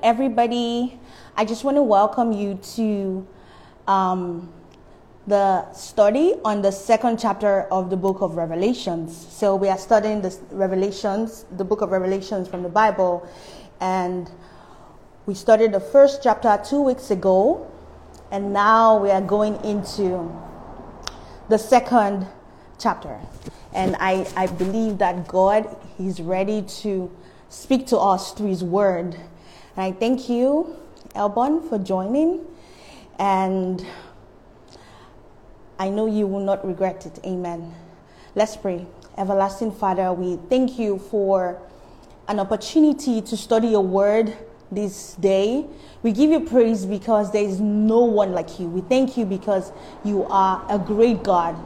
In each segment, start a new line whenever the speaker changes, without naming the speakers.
Everybody. I just want to welcome you to um, the study on the second chapter of the book of Revelations. So, we are studying the Revelations, the book of Revelations from the Bible, and we started the first chapter two weeks ago, and now we are going into the second chapter. And I, I believe that God is ready to speak to us through His Word. And I thank you, Elbon, for joining. And I know you will not regret it. Amen. Let's pray. Everlasting Father, we thank you for an opportunity to study your word this day. We give you praise because there is no one like you. We thank you because you are a great God.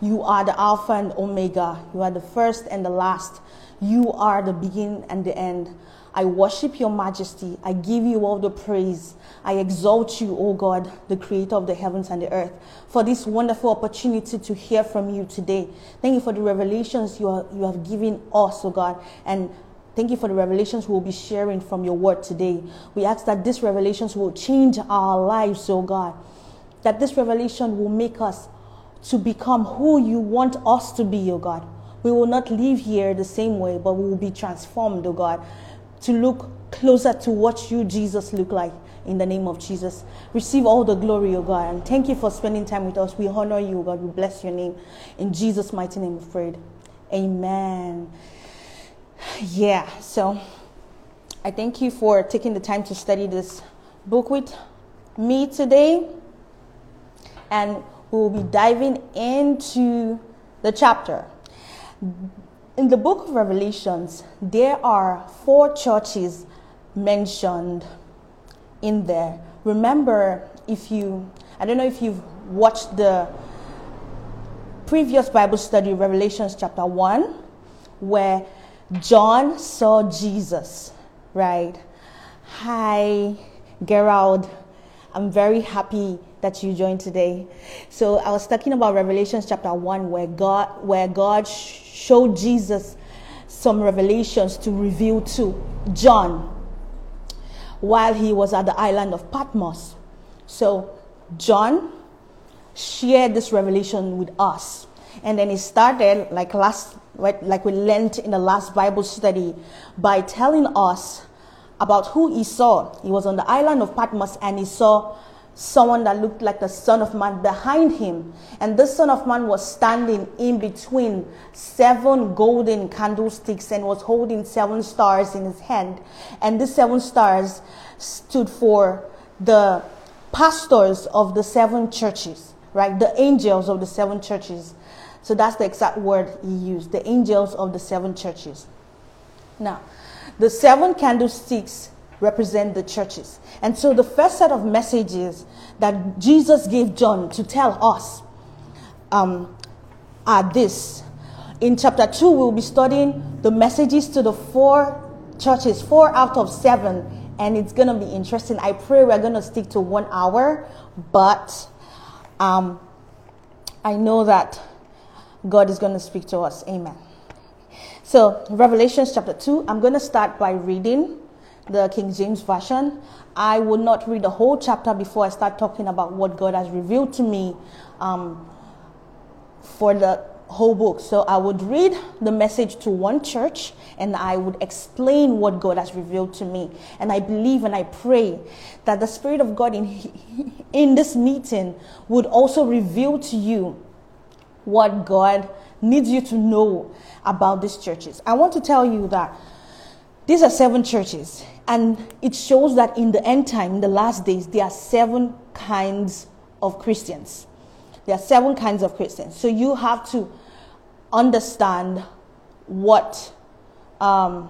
You are the Alpha and Omega. You are the first and the last. You are the beginning and the end. I worship your majesty. I give you all the praise. I exalt you, O God, the creator of the heavens and the earth, for this wonderful opportunity to hear from you today. Thank you for the revelations you, are, you have given us, O God, and Thank you for the revelations we'll be sharing from your word today. We ask that these revelations will change our lives, oh God. That this revelation will make us to become who you want us to be, oh God. We will not leave here the same way, but we will be transformed, oh God, to look closer to what you, Jesus, look like. In the name of Jesus, receive all the glory, oh God, and thank you for spending time with us. We honor you, God. We bless your name. In Jesus' mighty name, we prayed. Amen. Yeah, so I thank you for taking the time to study this book with me today. And we will be diving into the chapter. In the book of Revelations, there are four churches mentioned in there. Remember, if you, I don't know if you've watched the previous Bible study, Revelations chapter 1, where John saw Jesus, right? Hi, Gerald. I'm very happy that you joined today. So I was talking about Revelations chapter 1 where God where God showed Jesus some revelations to reveal to John while he was at the island of Patmos. So John shared this revelation with us. And then he started like last like we learned in the last Bible study by telling us about who he saw. He was on the island of Patmos and he saw someone that looked like the Son of Man behind him. And this Son of Man was standing in between seven golden candlesticks and was holding seven stars in his hand. And these seven stars stood for the pastors of the seven churches, right? The angels of the seven churches. So that's the exact word he used the angels of the seven churches. Now, the seven candlesticks represent the churches. And so the first set of messages that Jesus gave John to tell us um, are this. In chapter 2, we'll be studying the messages to the four churches, four out of seven, and it's going to be interesting. I pray we're going to stick to one hour, but um, I know that God is going to speak to us. Amen. So, Revelation chapter 2, I'm going to start by reading the King James Version. I will not read the whole chapter before I start talking about what God has revealed to me um, for the whole book. So I would read the message to one church and I would explain what God has revealed to me. And I believe and I pray that the Spirit of God in, in this meeting would also reveal to you what God needs you to know about these churches. I want to tell you that these are seven churches, and it shows that in the end time, in the last days, there are seven kinds of Christians. There are seven kinds of Christians. So you have to understand what, um,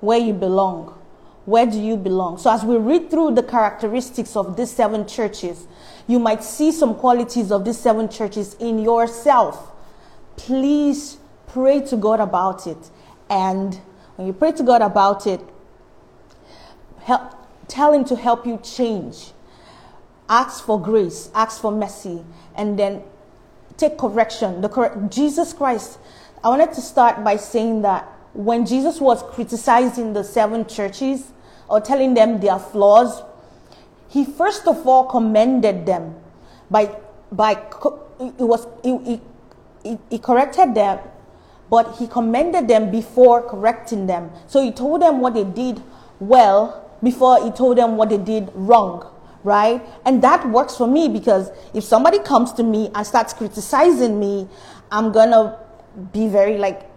where you belong. Where do you belong? So as we read through the characteristics of these seven churches, you might see some qualities of these seven churches in yourself. Please pray to God about it and when you pray to God about it, help, tell Him to help you change. Ask for grace, ask for mercy, and then take correction. The correct Jesus Christ. I wanted to start by saying that when Jesus was criticizing the seven churches or telling them their flaws, he first of all commended them by by it was he, he corrected them but he commended them before correcting them so he told them what they did well before he told them what they did wrong right and that works for me because if somebody comes to me and starts criticizing me i'm gonna be very like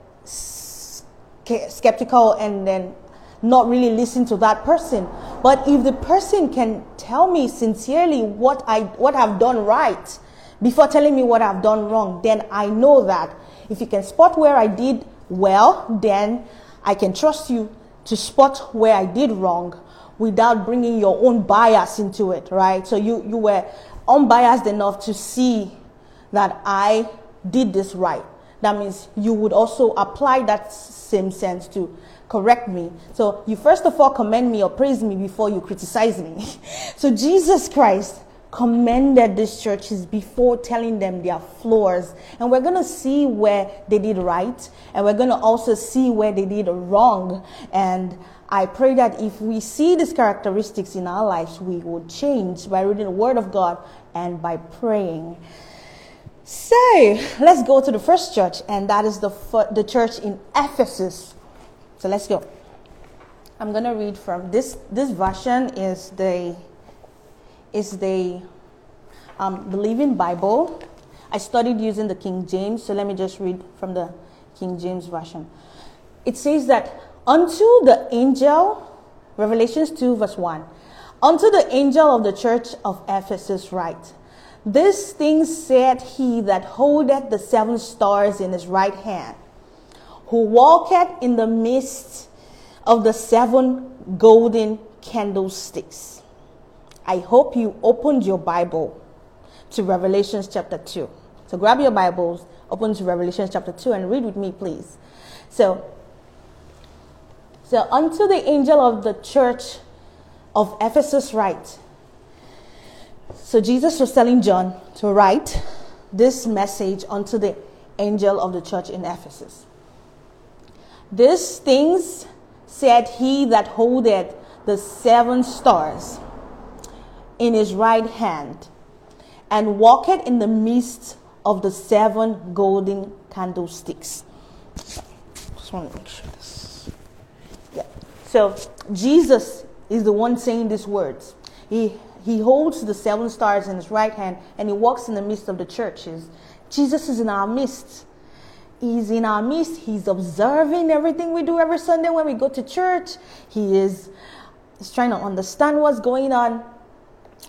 skeptical and then not really listen to that person. But if the person can tell me sincerely what I what I've done right before telling me what I've done wrong, then I know that if you can spot where I did well, then I can trust you to spot where I did wrong without bringing your own bias into it, right? So you you were unbiased enough to see that I did this right. That means you would also apply that same sense to correct me. So you first of all commend me or praise me before you criticize me. so Jesus Christ commended these churches before telling them their flaws. And we're going to see where they did right. And we're going to also see where they did wrong. And I pray that if we see these characteristics in our lives, we will change by reading the Word of God and by praying. So let's go to the first church, and that is the, the church in Ephesus. So let's go. I'm going to read from this. This version is the is the um, the Bible. I studied using the King James, so let me just read from the King James version. It says that unto the angel, Revelations 2, verse 1, unto the angel of the church of Ephesus write, This thing said he that holdeth the seven stars in his right hand who walketh in the midst of the seven golden candlesticks. I hope you opened your Bible to Revelations chapter 2. So grab your Bibles, open to Revelations chapter 2 and read with me, please. So, so unto the angel of the church of Ephesus write. So Jesus was telling John to write this message unto the angel of the church in Ephesus. These things said he that holdeth the seven stars in his right hand, and walketh in the midst of the seven golden candlesticks. Just want to make sure this. Yeah. So Jesus is the one saying these words. He he holds the seven stars in his right hand and he walks in the midst of the churches. Jesus is in our midst. He's in our midst. He's observing everything we do every Sunday when we go to church. He is he's trying to understand what's going on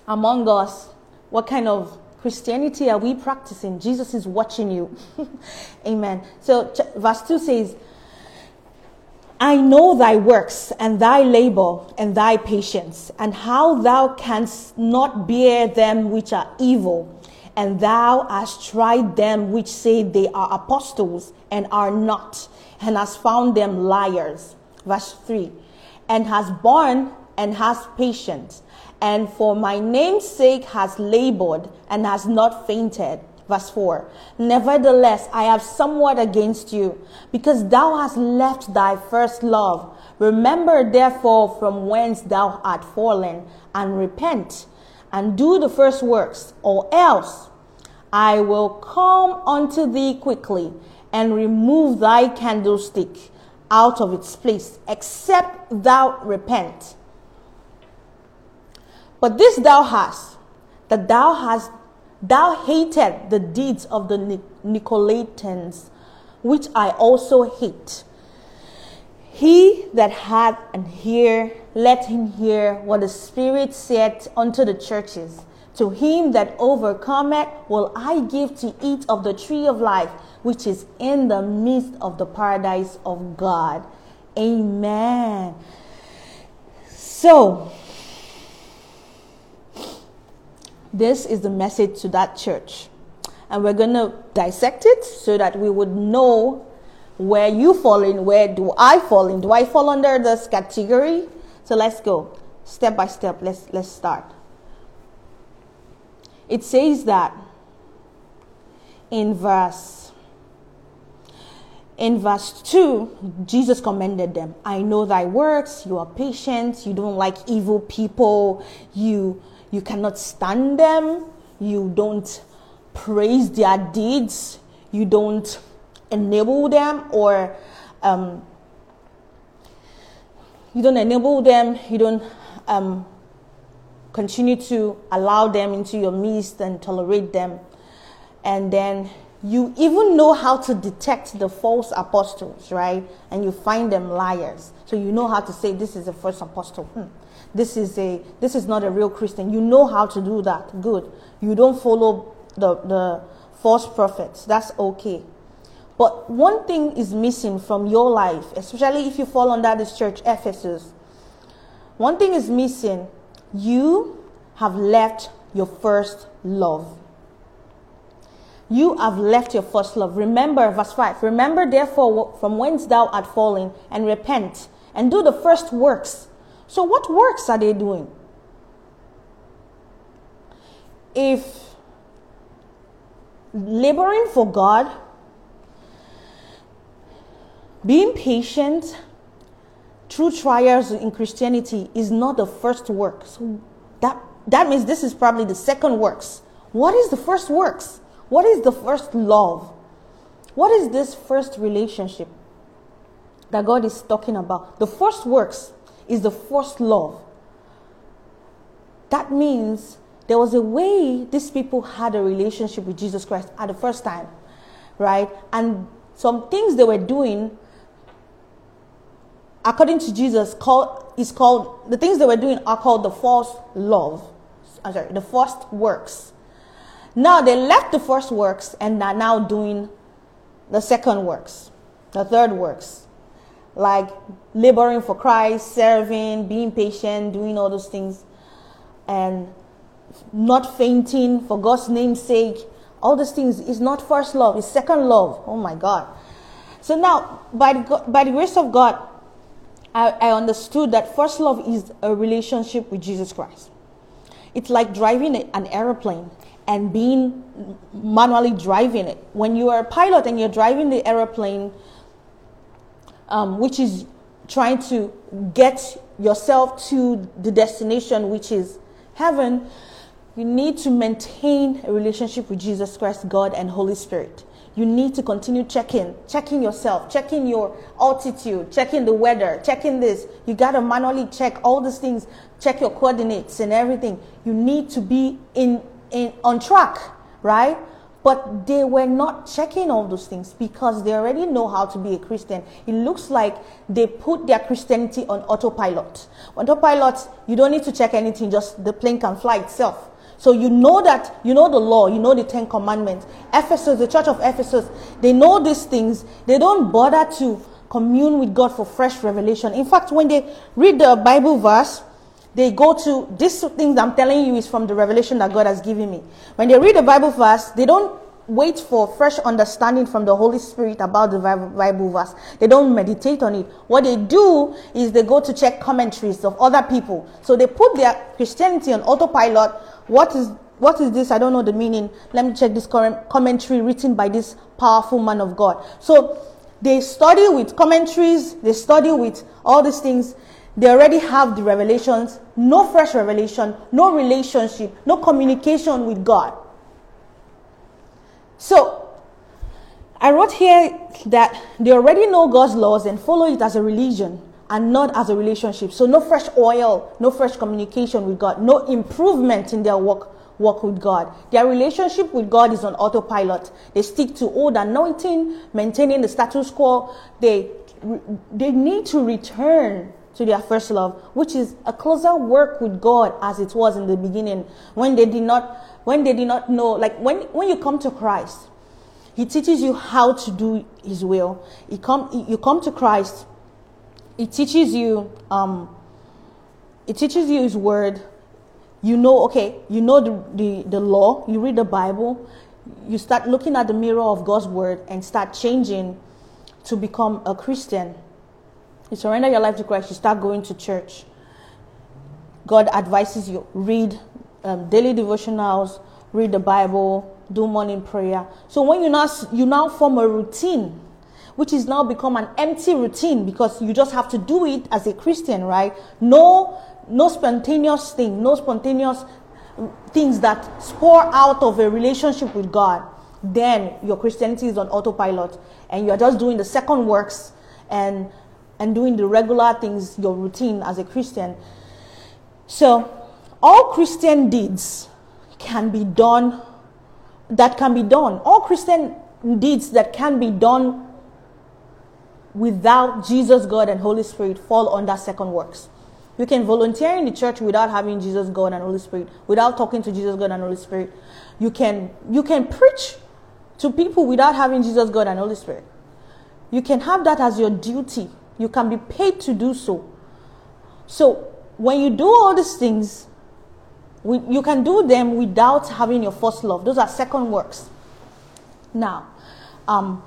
among us. What kind of Christianity are we practicing? Jesus is watching you. Amen. So, verse 2 says, I know thy works and thy labor and thy patience, and how thou canst not bear them which are evil and thou hast tried them which say they are apostles and are not, and hast found them liars. Verse 3 And has borne and has patience, and for my name's sake has labored and has not fainted. Verse 4 Nevertheless, I have somewhat against you, because thou hast left thy first love. Remember therefore from whence thou art fallen, and repent, and do the first works, or else I will come unto thee quickly and remove thy candlestick out of its place, except thou repent. But this thou hast, that thou hast thou hated the deeds of the Nicolaitans, which I also hate. He that hath an ear, let him hear what the Spirit saith unto the churches. To him that overcometh will I give to eat of the tree of life, which is in the midst of the paradise of God. Amen. So, this is the message to that church. And we're going to dissect it so that we would know where you fall in, where do I fall in? Do I fall under this category? So let's go step by step. Let's let's start it says that in verse in verse 2, Jesus commended them. I know thy works, you are patient, you don't like evil people, you you cannot stand them, you don't praise their deeds, you don't enable them or um, you don't enable them, you don't um, continue to allow them into your midst and tolerate them. And then you even know how to detect the false apostles, right? And you find them liars. So you know how to say this is a false apostle. Hmm. This is a this is not a real Christian. You know how to do that. Good. You don't follow the the false prophets. That's okay. But one thing is missing from your life, especially if you fall under this church, Ephesus. One thing is missing. You have left your first love. You have left your first love. Remember, verse 5 Remember, therefore, from whence thou art fallen, and repent, and do the first works. So, what works are they doing? If laboring for God being patient through trials in Christianity is not the first work. So that, that means this is probably the second works. What is the first works? What is the first love? What is this first relationship that God is talking about? The first works is the first love. That means there was a way these people had a relationship with Jesus Christ at the first time, right? And some things they were doing according to Jesus, called is called the things they were doing are called the false love. I'm sorry, the first works. Now they left the first works and are now doing the second works, the third works, like laboring for Christ, serving, being patient, doing all those things, and not fainting for God's name's sake. All those things is not first love; it's second love. Oh my God! So now, by the, by the grace of God, I, I understood that first love is a relationship with Jesus Christ. It's like driving an airplane and being manually driving it. When you are a pilot and you're driving the airplane, um, which is trying to get yourself to the destination, which is heaven, you need to maintain a relationship with Jesus Christ, God, and Holy Spirit you need to continue checking, checking yourself, checking your altitude, checking the weather, checking this. You got to manually check all these things, check your coordinates and everything. You need to be in, in on track, right? But they were not checking all those things because they already know how to be a Christian. It looks like they put their Christianity on autopilot. Autopilot, you don't need to check anything, just the plane can fly itself. So you know that, you know the law, you know the Ten Commandments. Ephesus, the church of Ephesus, they know these things. They don't bother to commune with God for fresh revelation. In fact, when they read the Bible verse, they go to this things I'm telling you is from the revelation that God has given me. When they read the Bible verse, they don't wait for fresh understanding from the Holy Spirit about the Bible verse. They don't meditate on it. What they do is they go to check commentaries of other people. So they put their Christianity on autopilot what is what is this? I don't know the meaning. Let me check this commentary written by this powerful man of God. So they study with commentaries, they study with all these things. They already have the revelations, no fresh revelation, no relationship, no communication with God. So I wrote here that they already know God's laws and follow it as a religion and not as a relationship. So no fresh oil, no fresh communication with God, no improvement in their work work with God. Their relationship with God is on autopilot. They stick to old anointing, maintaining the status quo. They they need to return to their first love, which is a closer work with God as it was in the beginning when they did not when they did not know like when when you come to Christ, he teaches you how to do his will. You come you come to Christ He teaches you um, it teaches you his word you know okay you know the, the, the law you read the bible you start looking at the mirror of god's word and start changing to become a christian you surrender your life to christ you start going to church god advises you read um, daily devotionals read the bible do morning prayer so when you now you now form a routine which is now become an empty routine because you just have to do it as a Christian, right? No, no spontaneous thing, no spontaneous things that spur out of a relationship with God. Then your Christianity is on autopilot and you're just doing the second works and and doing the regular things, your routine as a Christian. So, all Christian deeds can be done, that can be done. All Christian deeds that can be done without Jesus, God, and Holy Spirit fall under second works. You can volunteer in the church without having Jesus, God, and Holy Spirit, without talking to Jesus, God, and Holy Spirit. You can you can preach to people without having Jesus, God, and Holy Spirit. You can have that as your duty. You can be paid to do so. So when you do all these things, we, you can do them without having your first love. Those are second works. Now, um,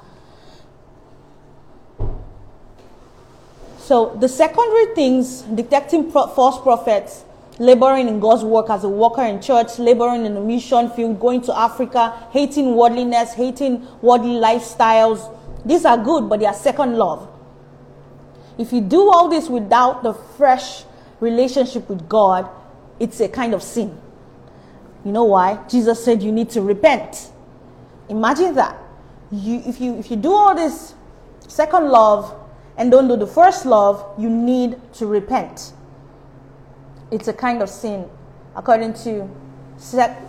so the secondary things, detecting pro- false prophets, laboring in God's work as a worker in church, laboring in the mission field, going to Africa, hating worldliness, hating worldly lifestyles. These are good, but they are second love. If you do all this without the fresh relationship with God, it's a kind of sin. You know why? Jesus said you need to repent. Imagine that. You, if, you, if you do all this second love and don't do the first love, you need to repent. It's a kind of sin. According to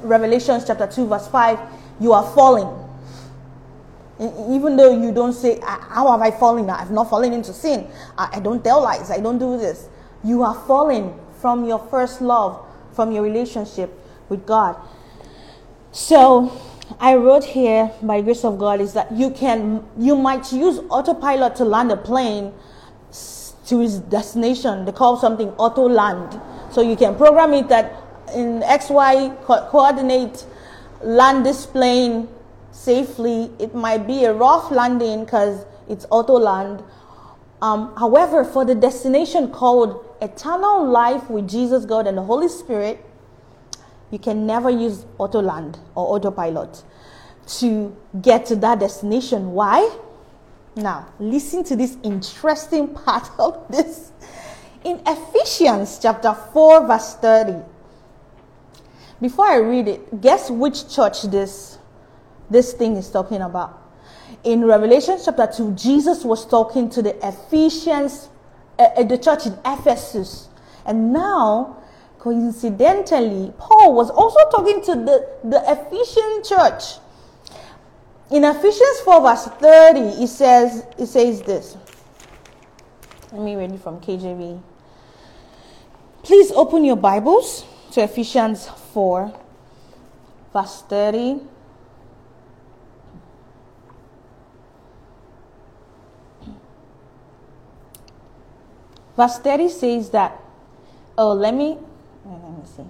Revelation chapter 2, verse 5, you are falling. Even though you don't say, ah, How have I fallen? I've not fallen into sin. I don't tell lies. I don't do this. You are falling from your first love, from your relationship with God. So, I wrote here by grace of God is that you can you might use autopilot to land a plane to its destination. They call something auto land. So you can program it that in XY co- coordinate land this plane safely. It might be a rough landing because it's auto land. Um, however, for the destination called eternal life with Jesus, God, and the Holy Spirit, you can never use auto land or autopilot to get to that destination. Why? Now, listen to this interesting part of this. In Ephesians chapter 4, verse 30. Before I read it, guess which church this, this thing is talking about? In Revelation chapter 2, Jesus was talking to the Ephesians, uh, the church in Ephesus. And now coincidentally, Paul was also talking to the, the Ephesian church. In Ephesians 4, verse 30, it says, it says this. Let me read it from KJV. Please open your Bibles to Ephesians 4, verse 30. Verse 30 says that, oh, let me let me see.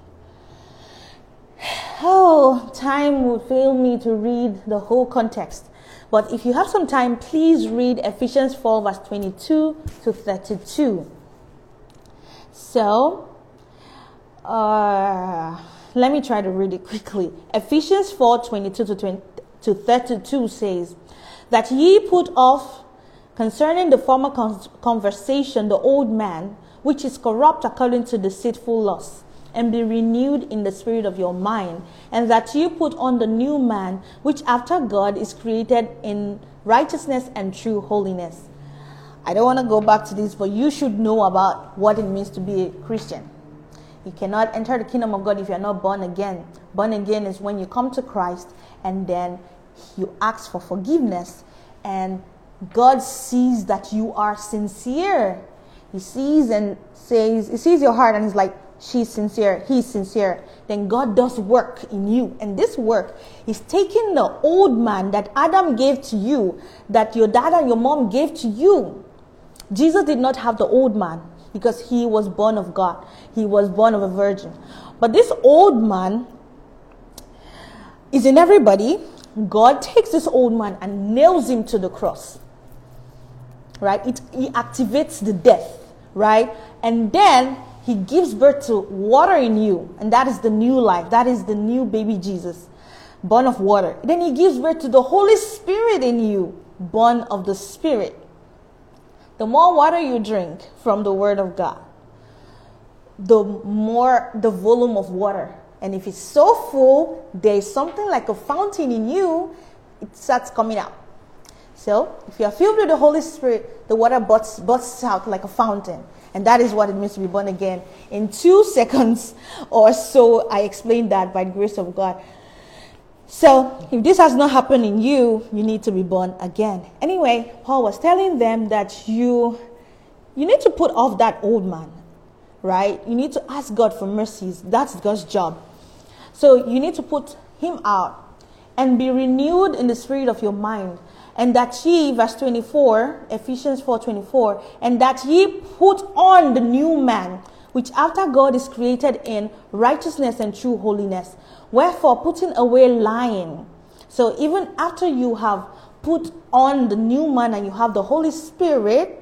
Oh, time would fail me to read the whole context. But if you have some time, please read Ephesians 4, verse 22 to 32. So, uh, let me try to read it quickly. Ephesians 4, 22 to, 20, to 32 says, That ye put off concerning the former conversation the old man, which is corrupt according to deceitful lusts and be renewed in the spirit of your mind, and that you put on the new man, which after God is created in righteousness and true holiness. I don't want to go back to this, but you should know about what it means to be a Christian. You cannot enter the kingdom of God if you're not born again. Born again is when you come to Christ and then you ask for forgiveness, and God sees that you are sincere. He sees and says, He sees your heart and He's like, she's sincere, he's sincere, then God does work in you. And this work is taking the old man that Adam gave to you, that your dad and your mom gave to you. Jesus did not have the old man because he was born of God, he was born of a virgin. But this old man is in everybody. God takes this old man and nails him to the cross. Right? It, he activates the death, right? And then he gives birth to water in you, and that is the new life. That is the new baby Jesus, born of water. Then he gives birth to the Holy Spirit in you. born of the Spirit. The more water you drink from the Word of God, the more the volume of water. And if it's so full, there's something like a fountain in you, it starts coming out. So, if you are filled with the Holy Spirit, the water bursts, bursts out like a fountain. And that is what it means to be born again. In two seconds or so, I explained that by the grace of God. So, if this has not happened in you, you need to be born again. Anyway, Paul was telling them that you you need to put off that old man, right? You need to ask God for mercies. That's God's job. So, you need to put him out and be renewed in the spirit of your mind and that ye verse 24 ephesians 4 24 and that ye put on the new man which after god is created in righteousness and true holiness. Wherefore putting away lying. So even after you have put on the new man and you have the holy spirit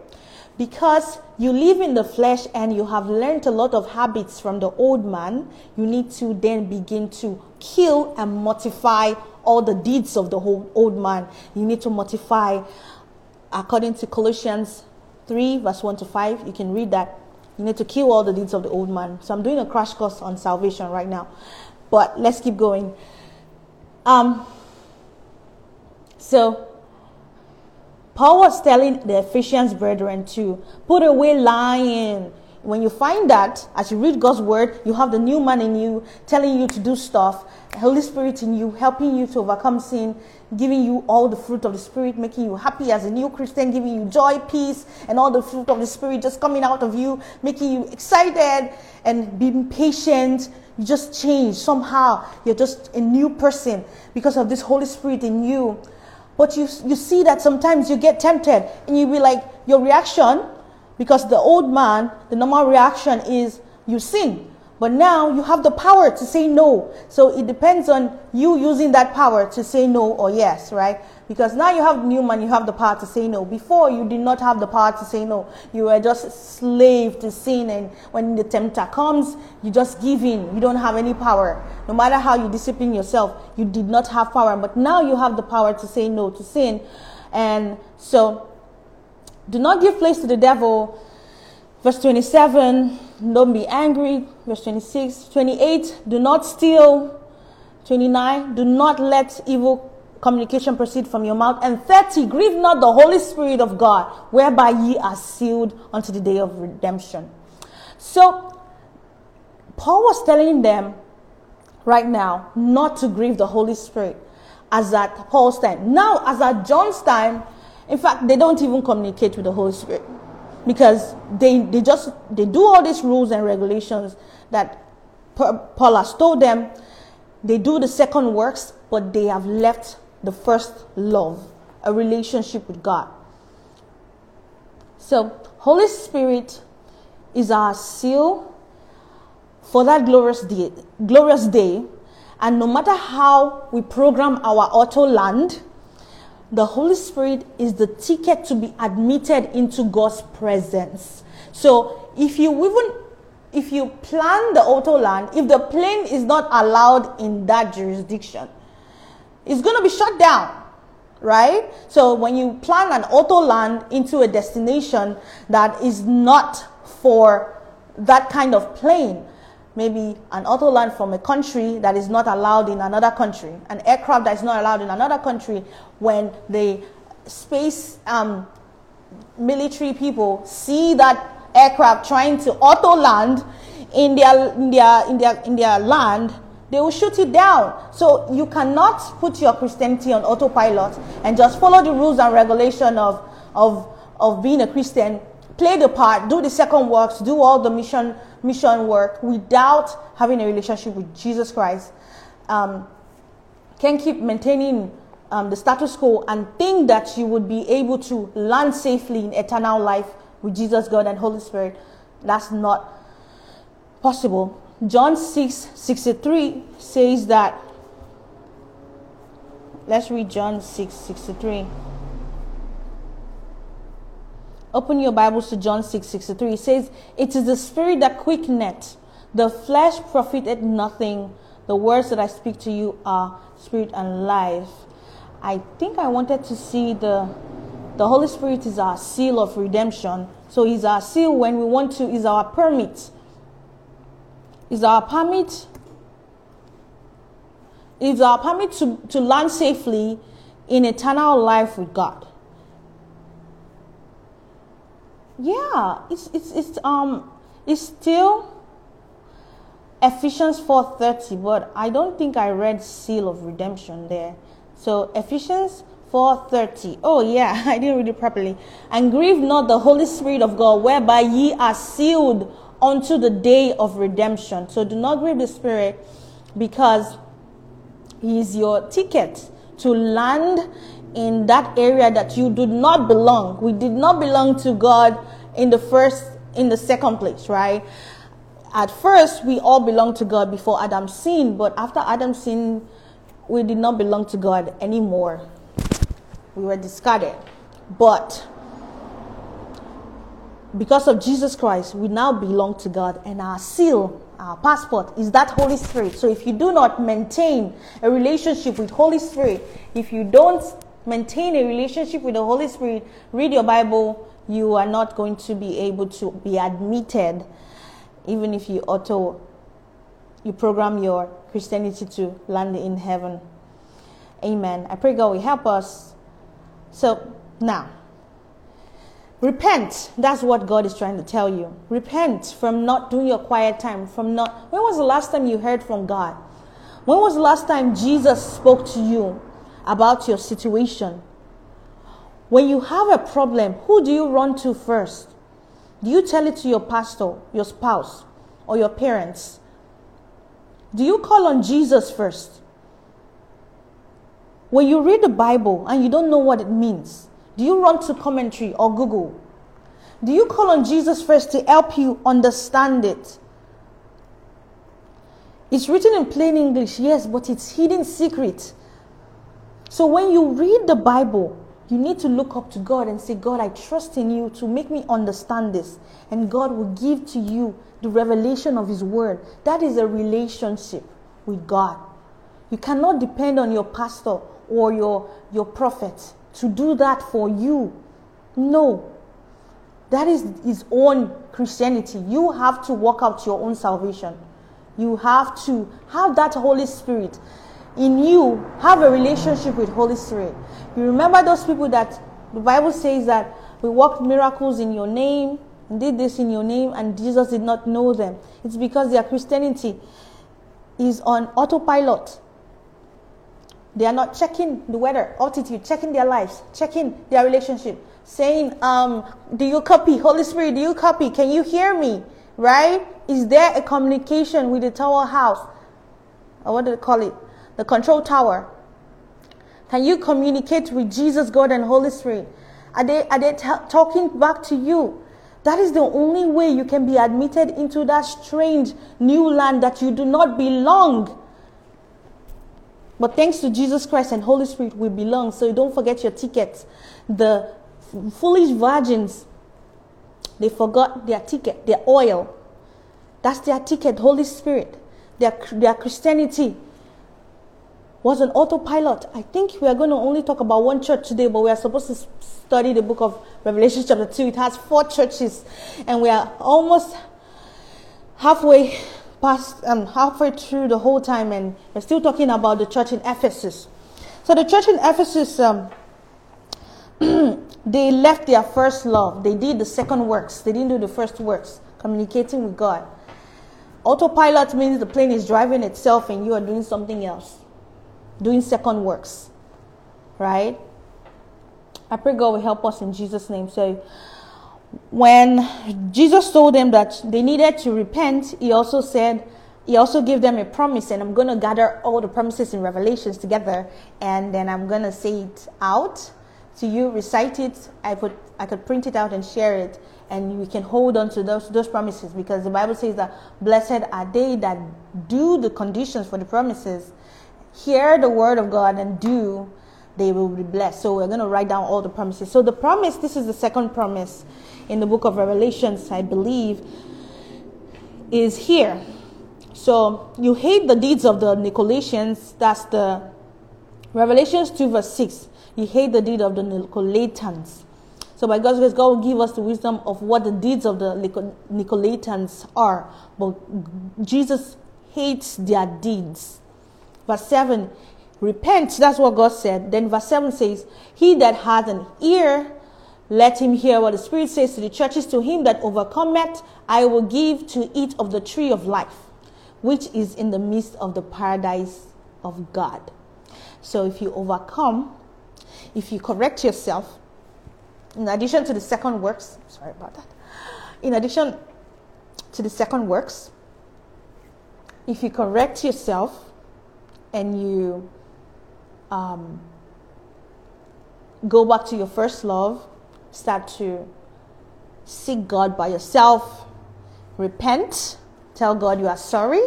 because you live in the flesh and you have learned a lot of habits from the old man you need to then begin to kill and mortify all the deeds of the old man. You need to mortify according to Colossians 3, verse 1 to 5. You can read that. You need to kill all the deeds of the old man. So I'm doing a crash course on salvation right now. But let's keep going. Um, so Paul was telling the Ephesians brethren to put away lying when you find that, as you read God's word, you have the new man in you telling you to do stuff, Holy Spirit in you, helping you to overcome sin, giving you all the fruit of the Spirit, making you happy as a new Christian, giving you joy, peace, and all the fruit of the Spirit just coming out of you, making you excited and being patient. You just change somehow. You're just a new person because of this Holy Spirit in you. But you, you see that sometimes you get tempted and you be like, your reaction because the old man, the normal reaction is you sin. But now you have the power to say no. So it depends on you using that power to say no or yes, right? Because now you have new man, you have the power to say no. Before you did not have the power to say no. You were just slave to sin and when the tempter comes, you just give in. You don't have any power. No matter how you discipline yourself, you did not have power. But now you have the power to say no to sin. And so do not give place to the devil. Verse 27, don't be angry. Verse 26, 28, do not steal. 29, do not let evil communication proceed from your mouth. And 30, grieve not the Holy Spirit of God, whereby ye are sealed unto the day of redemption. So, Paul was telling them right now not to grieve the Holy Spirit as at Paul's time. Now, as at John's time, in fact, they don't even communicate with the Holy Spirit because they, they just they do all these rules and regulations that Paul has told them. They do the second works, but they have left the first love, a relationship with God. So, Holy Spirit is our seal for that glorious day, glorious day. And no matter how we program our auto land, the Holy Spirit is the ticket to be admitted into God's presence. So if you even if you plan the auto land, if the plane is not allowed in that jurisdiction, it's going to be shut down, right? So when you plan an auto land into a destination that is not for that kind of plane, maybe an auto land from a country that is not allowed in another country, an aircraft that is not allowed in another country, when the space um, military people see that aircraft trying to auto land in their, in their, in their, in their land, they will shoot it down. So you cannot put your Christianity on autopilot and just follow the rules and regulation of, of, of being a Christian, play the part, do the second works, do all the mission mission work without having a relationship with Jesus Christ um, can keep maintaining um, the status quo and think that you would be able to land safely in eternal life with Jesus, God, and Holy Spirit. That's not possible. John 6 63 says that. Let's read John 6 63. Open your Bibles to John 6 63. It says, It is the spirit that quickeneth, the flesh profited nothing. The words that I speak to you are spirit and life. I think I wanted to see the the Holy Spirit is our seal of redemption. So he's our seal when we want to, is our permit. Is our permit is our permit to, to land safely in eternal life with God. Yeah, it's it's it's um it's still Ephesians 4:30, but I don't think I read seal of redemption there. So Ephesians 4:30. Oh yeah, I didn't read it properly. And grieve not the Holy Spirit of God, whereby ye are sealed unto the day of redemption. So do not grieve the Spirit, because He is your ticket to land in that area that you do not belong. We did not belong to God in the first, in the second place, right? at first we all belonged to God before Adam sinned, but after Adam sinned, we did not belong to God anymore. We were discarded. But because of Jesus Christ, we now belong to God, and our seal, our passport, is that Holy Spirit. So if you do not maintain a relationship with Holy Spirit, if you don't maintain a relationship with the Holy Spirit, read your Bible, you are not going to be able to be admitted even if you auto you program your Christianity to land in heaven. Amen. I pray God will help us. So now, repent. That's what God is trying to tell you. Repent from not doing your quiet time. From not. When was the last time you heard from God? When was the last time Jesus spoke to you about your situation? When you have a problem, who do you run to first? Do you tell it to your pastor, your spouse, or your parents? Do you call on Jesus first? When you read the Bible and you don't know what it means, do you run to commentary or Google? Do you call on Jesus first to help you understand it? It's written in plain English, yes, but it's hidden secret. So when you read the Bible, you need to look up to God and say, God, I trust in you to make me understand this. And God will give to you the revelation of His Word. That is a relationship with God. You cannot depend on your pastor or your, your prophet to do that for you. No. That is his own Christianity. You have to work out your own salvation. You have to have that Holy Spirit in you. Have a relationship with Holy Spirit. You remember those people that the Bible says that we worked miracles in your name and did this in your name, and Jesus did not know them. It's because their Christianity is on autopilot. They are not checking the weather, altitude, checking their lives, checking their relationship, saying, um, Do you copy? Holy Spirit, do you copy? Can you hear me? Right? Is there a communication with the tower house? Or what do they call it? The control tower. Can you communicate with Jesus, God, and Holy Spirit? Are they, are they t- talking back to you? That is the only way you can be admitted into that strange new land that you do not belong. But thanks to Jesus Christ and Holy Spirit, we belong. So don't forget your tickets. The foolish virgins, they forgot their ticket, their oil. That's their ticket, Holy Spirit. Their, their Christianity was an autopilot. I think we are going to only talk about one church today, but we are supposed to study the book of Revelation, chapter 2. It has four churches, and we are almost halfway past, um, halfway through the whole time, and we're still talking about the church in Ephesus. So, the church in Ephesus, um, they left their first love. They did the second works, they didn't do the first works, communicating with God. Autopilot means the plane is driving itself and you are doing something else doing second works. Right? I pray God will help us in Jesus' name. So, when Jesus told them that they needed to repent, he also said, he also gave them a promise, and I'm going to gather all the promises in Revelations together, and then I'm going to say it out to you, recite it. I put, I could print it out and share it, and we can hold on to those those promises because the Bible says that blessed are they that do the conditions for the promises, hear the word of God and do, they will be blessed. So we're going to write down all the promises. So the promise, this is the second promise in the book of Revelations, I believe, is here. So you hate the deeds of the Nicolaitans, that's the Revelations 2, verse 6. You hate the deed of the Nicolaitans. So by God's grace, God will give us the wisdom of what the deeds of the Nicolaitans are. But Jesus hates their deeds. Verse 7, repent. That's what God said. Then verse 7 says, He that has an ear, let him hear what the Spirit says to the churches. To him that overcometh, I will give to eat of the tree of life, which is in the midst of the paradise of God. So if you overcome, if you correct yourself, in addition to the second works, sorry about that, in addition to the second works, if you correct yourself and you um, go back to your first love, start to seek God by yourself, repent, tell God you are sorry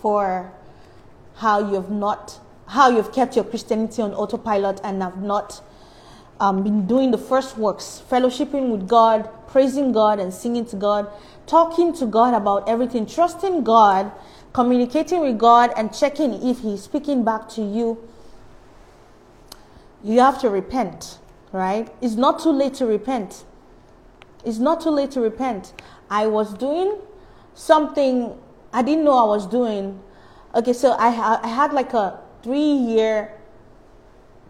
for how you have not, how you've kept your Christianity on autopilot and have not um, been doing the first works, fellowshipping with God, praising God and singing to God, talking to God about everything, trusting God, communicating with God, and checking if He's speaking back to you. You have to repent, right? It's not too late to repent. It's not too late to repent. I was doing something I didn't know I was doing. Okay, so I, I had like a three year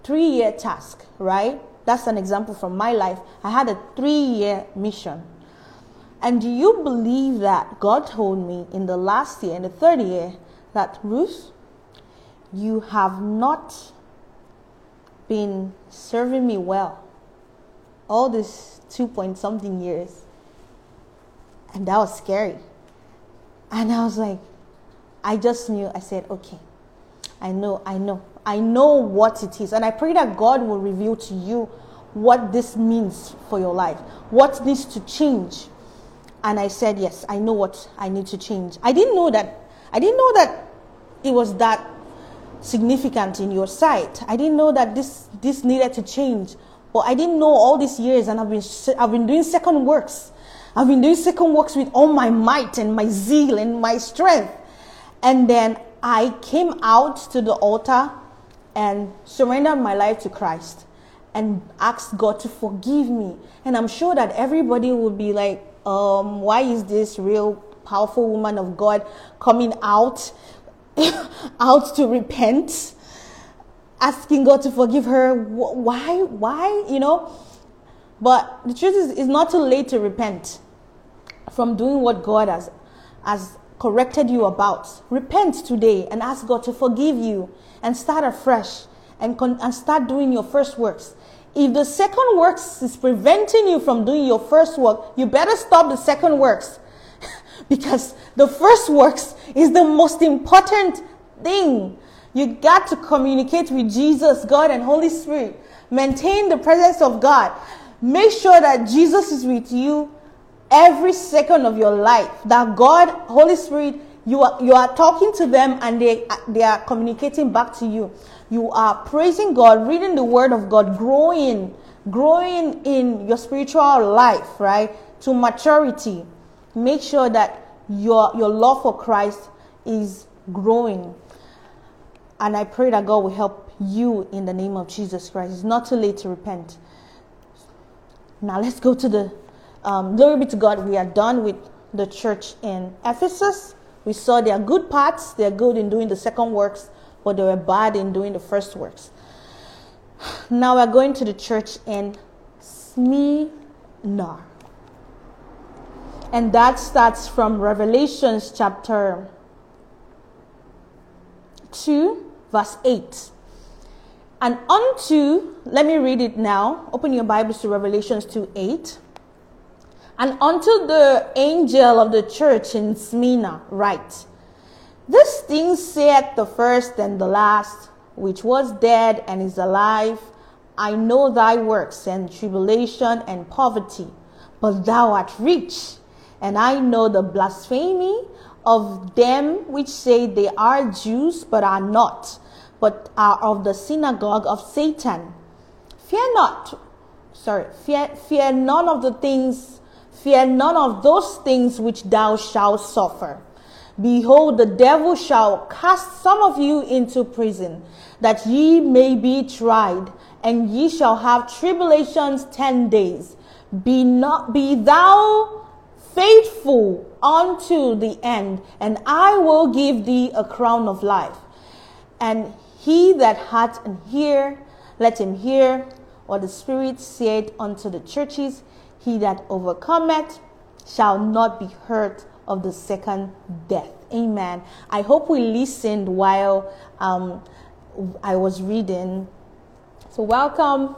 three year task, right? That's an example from my life. I had a three year mission. And do you believe that God told me in the last year, in the third year, that Ruth, you have not been serving me well all these two point something years. And that was scary. And I was like, I just knew, I said, okay, I know, I know. I know what it is. And I pray that God will reveal to you what this means for your life, what needs to change. And I said, Yes, I know what I need to change. I didn't know that. I didn't know that it was that significant in your sight. I didn't know that this, this needed to change. But I didn't know all these years, and I've been, I've been doing second works. I've been doing second works with all my might and my zeal and my strength. And then I came out to the altar and surrendered my life to Christ and asked God to forgive me. And I'm sure that everybody would be like, um, why is this real powerful woman of God coming out, out to repent, asking God to forgive her? Why? Why? You know? But the truth is, it's not too late to repent from doing what God has, has corrected you about. Repent today and ask God to forgive you and start afresh and, con- and start doing your first works. If the second works is preventing you from doing your first work, you better stop the second works. because the first works is the most important thing. You got to communicate with Jesus, God, and Holy Spirit. Maintain the presence of God. Make sure that Jesus is with you every second of your life. That God, Holy Spirit, you are, you are talking to them and they, they are communicating back to you. You are praising God, reading the Word of God, growing, growing in your spiritual life, right? To maturity. Make sure that your, your love for Christ is growing. And I pray that God will help you in the name of Jesus Christ. It's not too late to repent. Now let's go to the um, glory be to God. We are done with the church in Ephesus. We saw their good parts. They're good in doing the second works, but they were bad in doing the first works. Now we're going to the church in Smyrna. And that starts from Revelations chapter 2, verse 8. And unto, let me read it now. Open your Bibles to Revelations 2 8. And unto the angel of the church in Smyrna write, This thing saith the first and the last, which was dead and is alive. I know thy works and tribulation and poverty, but thou art rich. And I know the blasphemy of them which say they are Jews, but are not, but are of the synagogue of Satan. Fear not, sorry, fear, fear none of the things Fear none of those things which thou shalt suffer. Behold, the devil shall cast some of you into prison, that ye may be tried, and ye shall have tribulations ten days. Be not be thou faithful unto the end, and I will give thee a crown of life. And he that hath an ear, let him hear what the Spirit said unto the churches. He that overcometh shall not be hurt of the second death. Amen. I hope we listened while um, I was reading. So, welcome,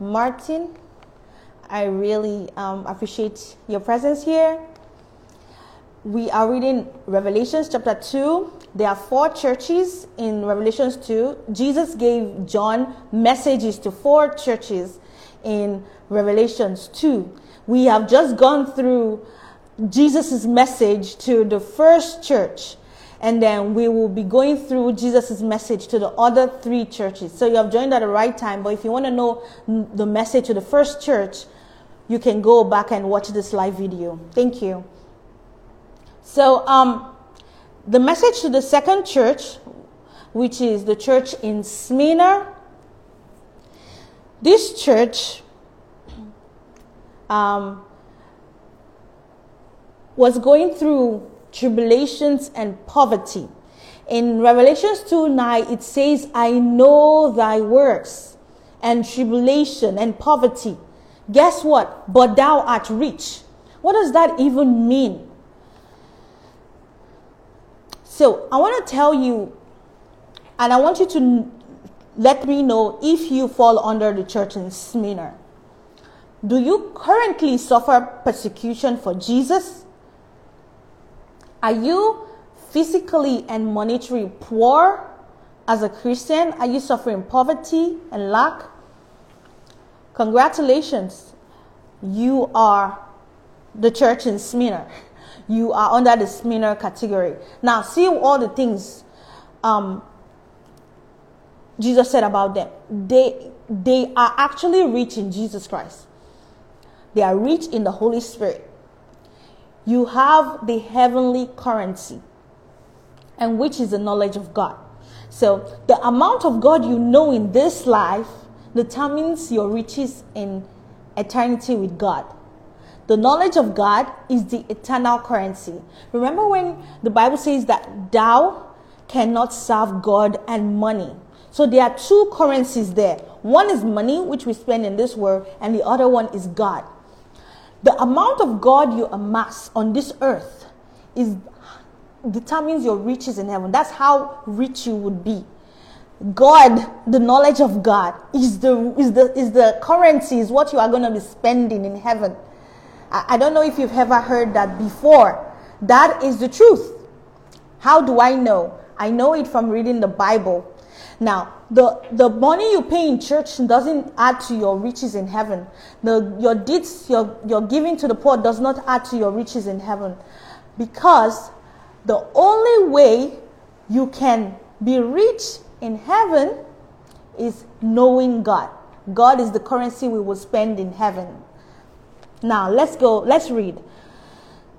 Martin. I really um, appreciate your presence here. We are reading Revelations chapter 2. There are four churches in Revelations 2. Jesus gave John messages to four churches in Revelations 2. We have just gone through Jesus' message to the first church. And then we will be going through Jesus' message to the other three churches. So you have joined at the right time. But if you want to know the message to the first church, you can go back and watch this live video. Thank you. So, um, the message to the second church, which is the church in Smyrna, this church um, was going through tribulations and poverty. In Revelations 2 9, it says, I know thy works and tribulation and poverty. Guess what? But thou art rich. What does that even mean? So I want to tell you, and I want you to let me know if you fall under the church in Smyrna. Do you currently suffer persecution for Jesus? Are you physically and monetarily poor as a Christian? Are you suffering poverty and lack? Congratulations. You are the church in Smyrna. You are under the Smyrna category. Now, see all the things um, Jesus said about them. They, they are actually rich in Jesus Christ. They are rich in the Holy Spirit you have the heavenly currency, and which is the knowledge of God. So, the amount of God you know in this life determines your riches in eternity with God. The knowledge of God is the eternal currency. Remember when the Bible says that thou cannot serve God and money. So there are two currencies there. One is money, which we spend in this world, and the other one is God. The amount of God you amass on this earth is determines your riches in heaven. That's how rich you would be. God, the knowledge of God is the is the is the currency, is what you are going to be spending in heaven. I, I don't know if you've ever heard that before. That is the truth. How do I know? I know it from reading the Bible. Now, the, the money you pay in church doesn't add to your riches in heaven. The, your deeds, your, your giving to the poor does not add to your riches in heaven. Because the only way you can be rich in heaven is knowing God. God is the currency we will spend in heaven. Now, let's go, let's read.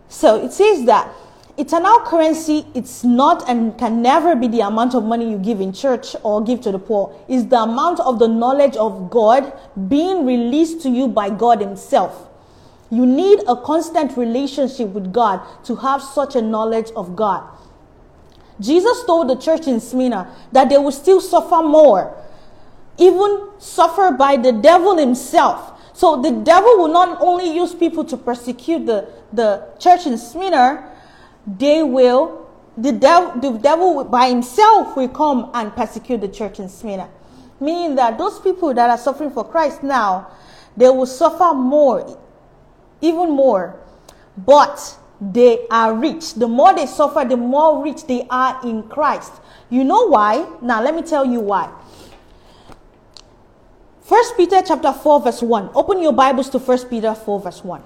So it says that eternal currency. It's not and can never be the amount of money you give in church or give to the poor. Is the amount of the knowledge of god being released to you by god himself. You need a constant relationship with god to have such a knowledge of god. Jesus told the church in smyrna that they will still suffer more even suffer by the devil himself. So the devil will not only use people to persecute the, the church in smyrna they will, the devil, the devil by himself will come and persecute the church in Smyrna. Meaning that those people that are suffering for Christ now, they will suffer more, even more. But they are rich. The more they suffer, the more rich they are in Christ. You know why? Now let me tell you why. First Peter chapter 4 verse 1. Open your Bibles to First Peter 4 verse 1.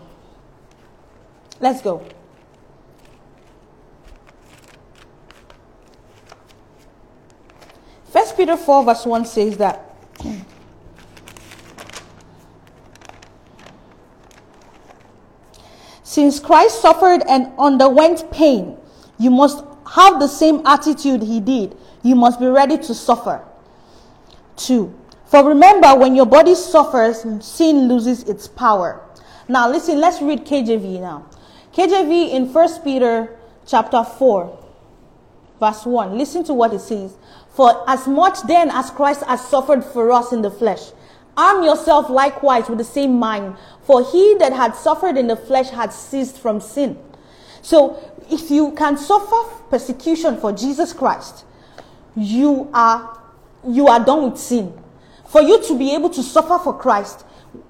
Let's go. First Peter 4 verse 1 says that since Christ suffered and underwent pain You must have the same attitude he did. You must be ready to suffer. Two, for remember, when your body suffers, sin loses its power. Now, listen, let's read KJV now. KJV in 1 Peter chapter 4, verse 1. Listen to what it says. For as much then as Christ has suffered for us in the flesh, arm yourself likewise with the same mind. For he that had suffered in the flesh had ceased from sin. So, if you can suffer persecution for Jesus Christ, you are you are done with sin. For you to be able to suffer for Christ,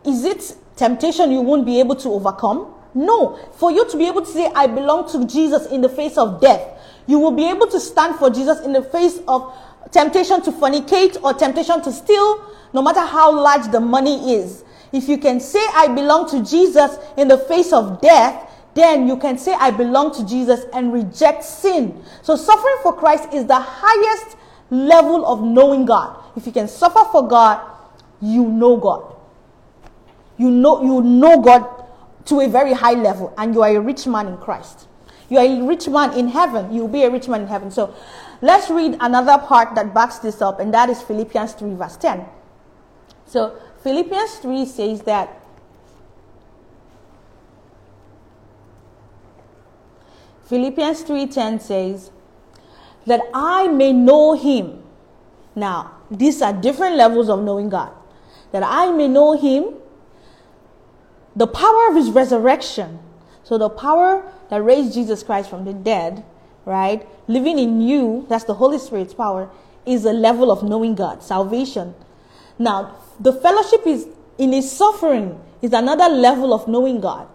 is it temptation you won't be able to overcome? No. For you to be able to say, I belong to Jesus in the face of death, you will be able to stand for Jesus in the face of temptation to fornicate or temptation to steal, no matter how large the money is. If you can say, I belong to Jesus in the face of death, then you can say, I belong to Jesus and reject sin. So suffering for Christ is the highest level of knowing God. If you can suffer for God, you know God. You know, you know God to a very high level, and you are a rich man in Christ. You are a rich man in heaven. You will be a rich man in heaven. So let's read another part that backs this up, and that is Philippians 3, verse 10. So Philippians 3 says that Philippians 3:10 says that I may know him. Now, these are different levels of knowing God. That I may know him, the power of his resurrection. So, the power that raised Jesus Christ from the dead, right, living in you, that's the Holy Spirit's power, is a level of knowing God, salvation. Now, the fellowship is in his suffering is another level of knowing God.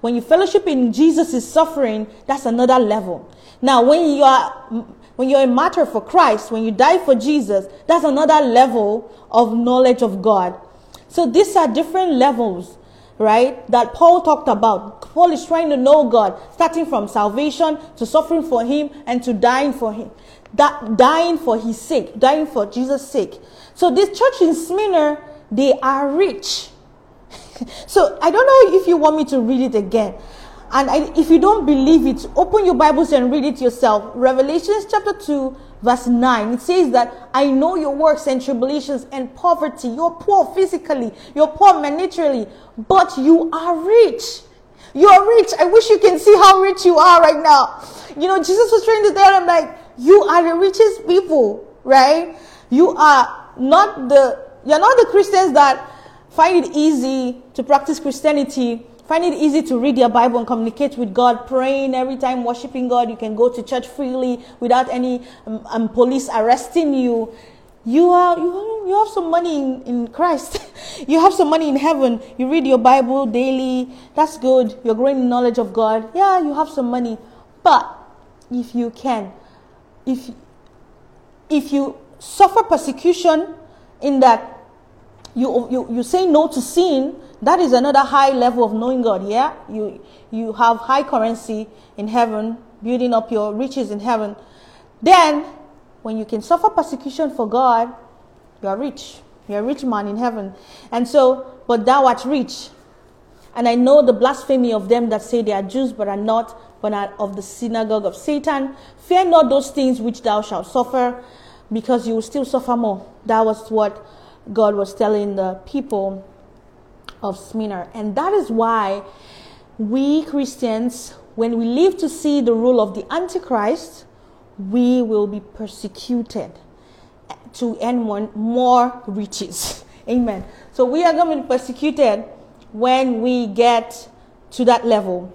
When you fellowship in Jesus' suffering, that's another level. Now, when you are when you're a martyr for Christ, when you die for Jesus, that's another level of knowledge of God. So these are different levels, right? That Paul talked about. Paul is trying to know God, starting from salvation to suffering for Him and to dying for Him, that dying for His sake, dying for Jesus' sake. So this church in Smyrna, they are rich. so I don't know if you want me to read it again. And I, if you don't believe it, open your Bibles and read it yourself. Revelations chapter 2, verse 9. It says that I know your works and tribulations and poverty. You're poor physically, you're poor monetarily, but you are rich. You are rich. I wish you can see how rich you are right now. You know, Jesus was trying to tell them, like, you are the richest people, right? You are not the, you're not the Christians that find it easy to practice Christianity find it easy to read your Bible and communicate with God, praying every time, worshiping God. You can go to church freely without any um, um, police arresting you. You are you, you have some money in, in Christ. you have some money in heaven. You read your Bible daily. That's good. You're growing in knowledge of God. Yeah, you have some money. But if you can, if if you suffer persecution in that you, you, you say no to sin, that is another high level of knowing God. Yeah, you you have high currency in heaven, building up your riches in heaven. Then, when you can suffer persecution for God, you are rich. You're a rich man in heaven. And so, but thou art rich. And I know the blasphemy of them that say they are Jews but are not, but are of the synagogue of Satan. Fear not those things which thou shalt suffer, because you will still suffer more. That was what God was telling the people of Smyrna. And that is why we Christians, when we live to see the rule of the Antichrist, we will be persecuted to earn more, more riches. Amen. So we are going to be persecuted when we get to that level.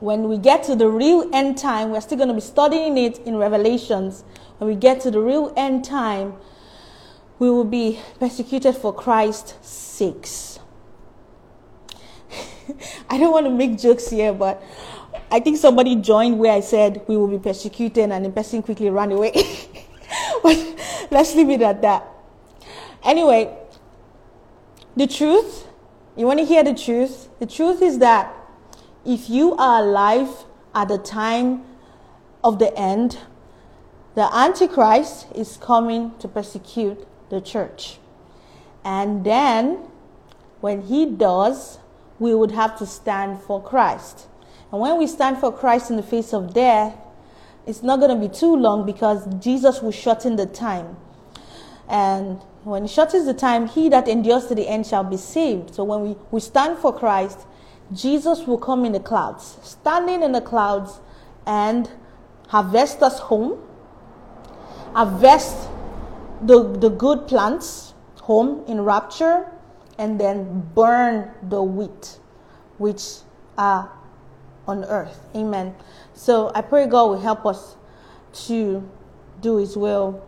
When we get to the real end time, we're still going to be studying it in Revelations. When we get to the real end time, we will be persecuted for Christ's sakes. I don't want to make jokes here, but I think somebody joined where I said we will be persecuted and the person quickly ran away. but let's leave it at that. Anyway, the truth, you want to hear the truth? The truth is that if you are alive at the time of the end, the Antichrist is coming to persecute the church. And then, when he does, we would have to stand for Christ. And when we stand for Christ in the face of death, it's not going to be too long because Jesus will shorten the time. And when he shortens the time, he that endures to the end shall be saved. So when we, we stand for Christ, Jesus will come in the clouds, standing in the clouds and harvest us home, harvest the, the good plants home in rapture, and then burn the wheat which are on earth. Amen. So I pray God will help us to do his will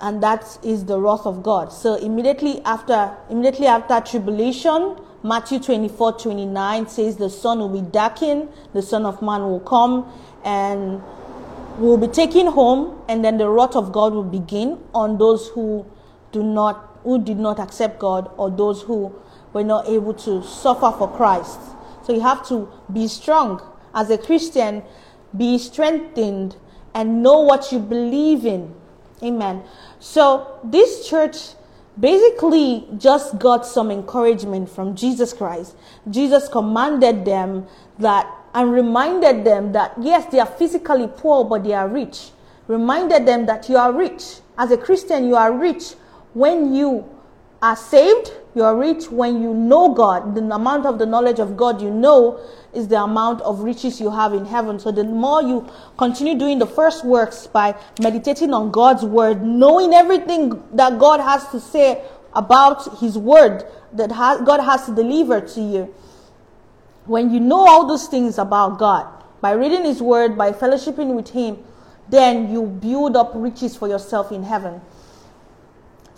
and that is the wrath of God. So immediately after immediately after tribulation, Matthew 24, 29 says the sun will be darkened, the Son of Man will come and will be taken home, and then the wrath of God will begin on those who do not who did not accept God or those who were not able to suffer for Christ. So you have to be strong. As a Christian, be strengthened and know what you believe in. Amen. So this church basically just got some encouragement from Jesus Christ. Jesus commanded them that and reminded them that yes, they are physically poor, but they are rich. Reminded them that you are rich. As a Christian, you are rich when you are saved, you are rich when you know God. The amount of the knowledge of God you know is the amount of riches you have in heaven. So the more you continue doing the first works by meditating on God's word, knowing everything that God has to say about his word that God has to deliver to you. When you know all those things about God, by reading his word, by fellowshipping with him, then you build up riches for yourself in heaven.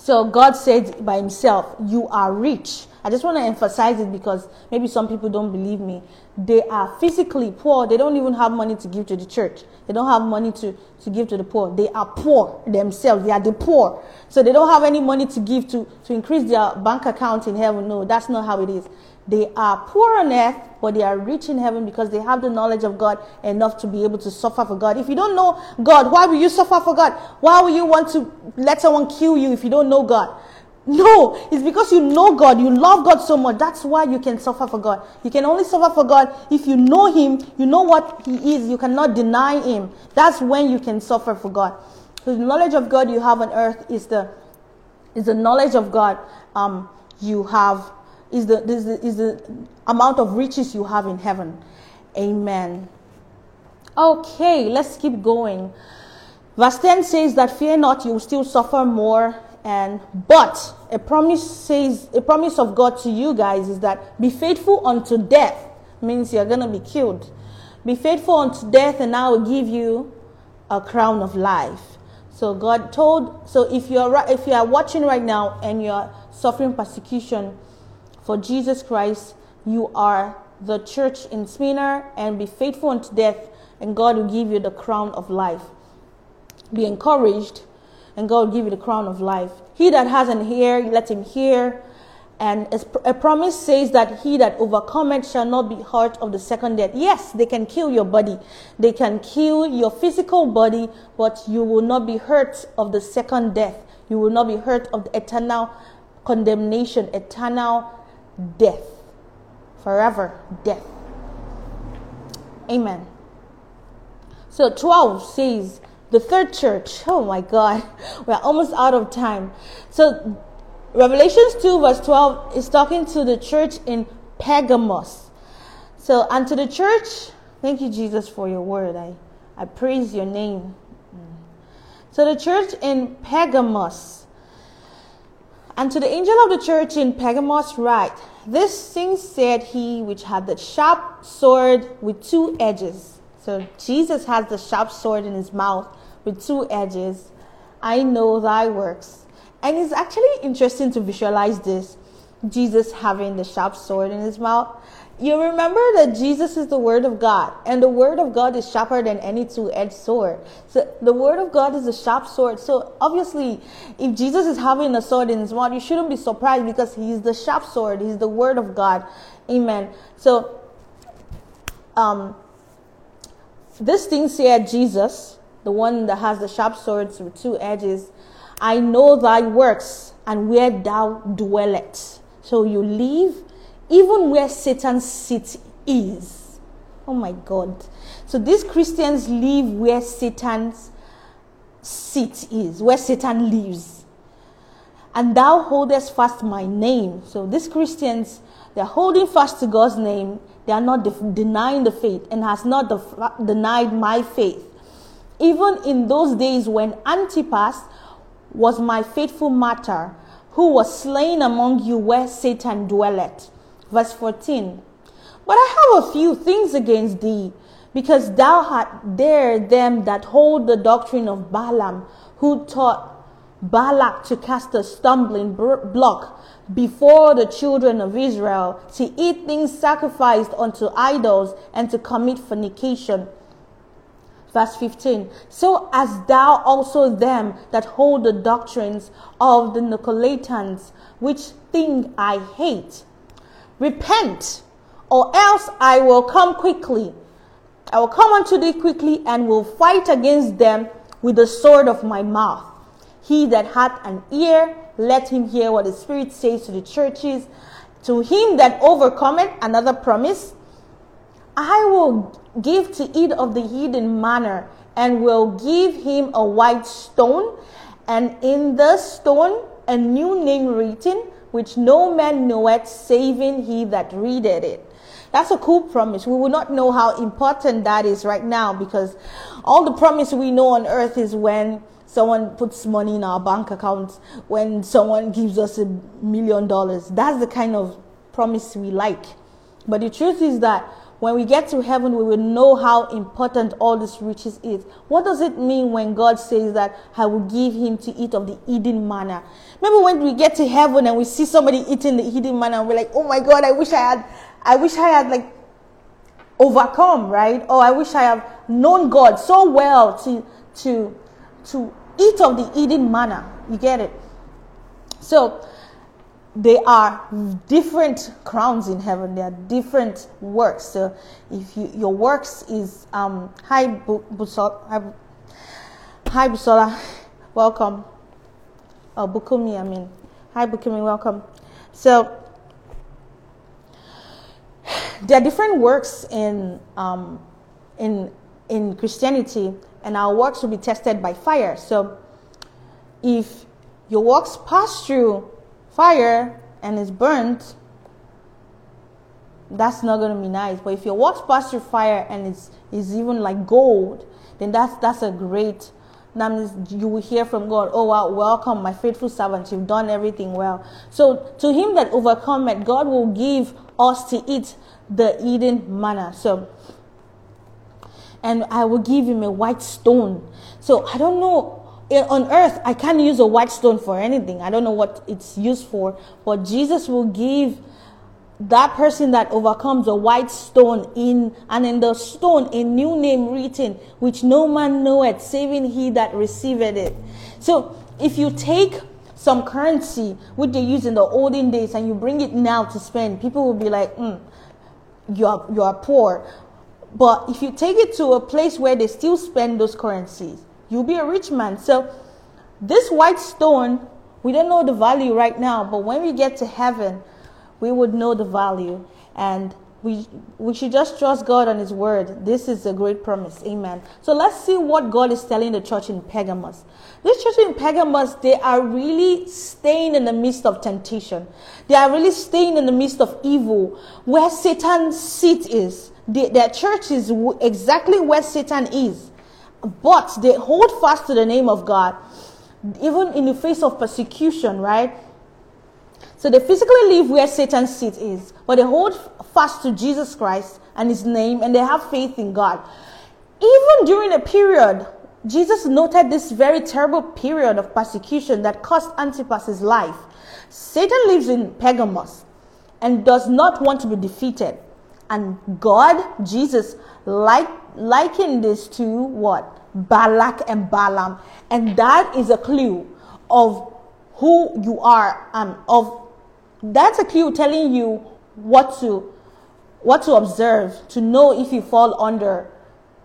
So God said by himself, You are rich. I just want to emphasize it because maybe some people don't believe me. They are physically poor. They don't even have money to give to the church. They don't have money to, to give to the poor. They are poor themselves. They are the poor. So they don't have any money to give to, to increase their bank account in heaven. No, that's not how it is. They are poor on earth, but they are rich in heaven because they have the knowledge of God enough to be able to suffer for God. If you don't know God, why will you suffer for God? Why will you want to let someone kill you if you don't know God? No, it's because you know God, you love God so much. That's why you can suffer for God. You can only suffer for God if you know Him, you know what He is, you cannot deny Him. That's when you can suffer for God. So the knowledge of God you have on earth is the is the knowledge of God um, you have is the, is the, is the amount of riches you have in heaven. Amen. Okay, let's keep going. Verse 10 says that fear not, you will still suffer more. And but a promise says a promise of God to you guys is that be faithful unto death means you're gonna be killed. Be faithful unto death, and I will give you a crown of life. So God told. So if you're if you are watching right now and you're suffering persecution, for Jesus Christ, you are the church in Smyrna and be faithful unto death, and God will give you the crown of life. Be encouraged, and God will give you the crown of life. He that has an ear, let him hear. And a promise says that he that overcometh shall not be hurt of the second death. Yes, they can kill your body. They can kill your physical body, but you will not be hurt of the second death. You will not be hurt of the eternal condemnation, eternal death. Forever death. Amen. So 12 says, the third church. Oh my God, we're almost out of time. So Revelations 2, verse 12 is talking to the church in Pergamos. So, and to the church, thank you, Jesus, for your word. I, I praise your name. Mm. So, the church in Pergamos, and to the angel of the church in Pergamos, write this thing said he which had the sharp sword with two edges. So Jesus has the sharp sword in his mouth with two edges. I know thy works. And it's actually interesting to visualize this Jesus having the sharp sword in his mouth you remember that Jesus is the Word of God, and the Word of God is sharper than any two edged sword. So the Word of God is a sharp sword. So obviously, if Jesus is having a sword in his mouth, you shouldn't be surprised because he's the sharp sword, he's the Word of God. Amen. So, um, this thing said Jesus, the one that has the sharp swords with two edges, I know thy works and where thou dwellest. So you live even where Satan's seat is. Oh my God. So these Christians live where Satan's seat is, where Satan lives. And thou holdest fast my name. So these Christians, they're holding fast to God's name. They are not de- denying the faith and has not def- denied my faith. Even in those days when Antipas was my faithful martyr, who was slain among you where Satan dwelleth. Verse 14. But I have a few things against thee, because thou art there them that hold the doctrine of Balaam, who taught Balak to cast a stumbling block before the children of Israel, to eat things sacrificed unto idols, and to commit fornication. Verse 15. So as thou also them that hold the doctrines of the Nicolaitans, which thing I hate. Repent, or else I will come quickly. I will come unto thee quickly and will fight against them with the sword of my mouth. He that hath an ear, let him hear what the Spirit says to the churches. To him that overcometh, another promise, I will give to eat of the hidden manna, and will give him a white stone, and in the stone a new name written, which no man knoweth, saving he that readeth it. That's a cool promise. We will not know how important that is right now because all the promise we know on earth is when someone puts money in our bank account, when someone gives us a million dollars. That's the kind of promise we like. But the truth is that when we get to heaven, we will know how important all this riches is. What does it mean when God says that I will give him to eat of the hidden manna? Maybe when we get to heaven and we see somebody eating the hidden manna, we're like, oh my God, I wish I had, I wish I had like overcome, right? Oh, I wish I have known God so well to, to, to eat of the hidden manna. You get it? So, there are different crowns in heaven. There are different works. So if you, your works is um, hi Busola, hi Busola, welcome. Oh Bukumi, I mean, hi Bukumi, welcome. So there are different works in um, in in Christianity, and our works will be tested by fire. So if your works pass through fire and it's burnt, that's not to be nice. But if you works past your fire and it's, it's even like gold, then that's, that's a great, that means you will hear from God, oh wow, welcome, my faithful servant, you've done everything well. So to him that overcometh, God will give us to eat the hidden manna. So, and I will give him a white stone. So I don't know on earth, I can't use a white stone for anything. I don't know what it's used for, but Jesus will give that person that overcomes a white stone in and in the stone a new name written which no man knoweth saving he that received it so if you take some currency which they used in the olden days and you bring it now to spend people will be like mm, you are you are poor but if you take it to a place where they still spend those currencies You'll be a rich man. So, this white stone, we don't know the value right now, but when we get to heaven, we would know the value. And we, we should just trust God on His word. This is a great promise. Amen. So let's see what God is telling the church in Pergamos. This church in Pergamos, they are really staying in the midst of temptation. They are really staying in the midst of evil, where Satan's seat is. The, their church is exactly where Satan is but they hold fast to the name of God, even in the face of persecution, right? So they physically live where Satan's seat is, but they hold fast to Jesus Christ and his name, and they have faith in God. Even during a period, Jesus noted this very terrible period of persecution that cost Antipas his life. Satan lives in Pergamos and does not want to be defeated. And God, Jesus, like liken this to what? Balak and Balaam. And that is a clue of who you are and of that's a clue telling you what to what to observe to know if you fall under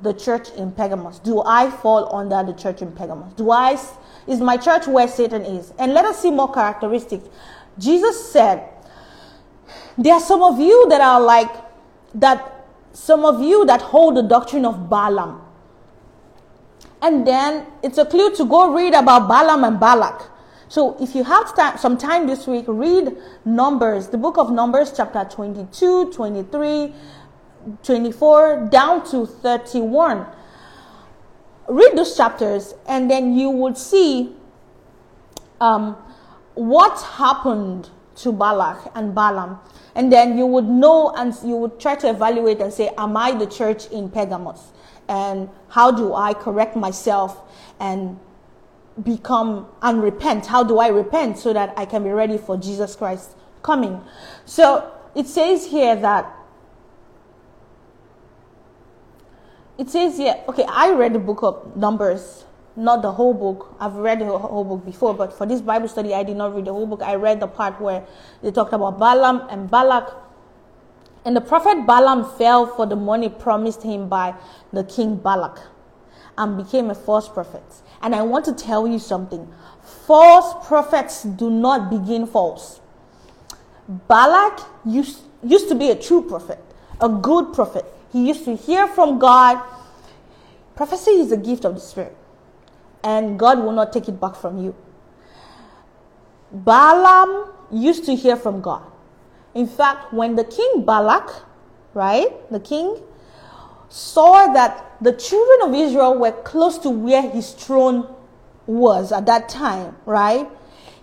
the church in Pergamos. Do I fall under the church in Pergamos? Do I is my church where Satan is? And let us see more characteristics. Jesus said, There are some of you that are like that some of you that hold the doctrine of Balaam. And then it's a clue to go read about Balaam and Balak. So if you have some time this week, read Numbers, the book of Numbers, chapter 22, 23, 24, down to 31. Read those chapters, and then you would see um, what happened to Balak and Balaam. And then you would know and you would try to evaluate and say, Am I the church in Pergamos? And how do I correct myself and become and repent? How do I repent so that I can be ready for Jesus Christ coming? So it says here that it says here, okay, I read the book of Numbers, not the whole book. I've read the whole book before, but for this Bible study, I did not read the whole book. I read the part where they talked about Balaam and Balak. And the prophet Balaam fell for the money promised him by the king Balak and became a false prophet. And I want to tell you something false prophets do not begin false. Balak used, used to be a true prophet, a good prophet. He used to hear from God. Prophecy is a gift of the Spirit, and God will not take it back from you. Balaam used to hear from God. In fact, when the king Balak, right, the king, saw that the children of Israel were close to where his throne was at that time, right?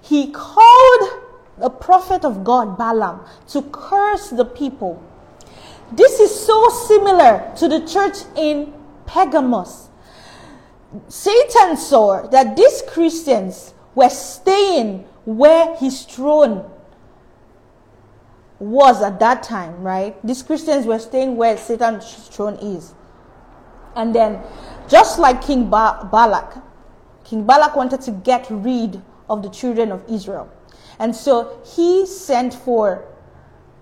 He called the prophet of God, Balaam, to curse the people. This is so similar to the church in Pergamos. Satan saw that these Christians were staying where his throne was at that time, right? These Christians were staying where Satan's throne is. And then, just like King ba- Balak, King Balak wanted to get rid of the children of Israel. And so he sent for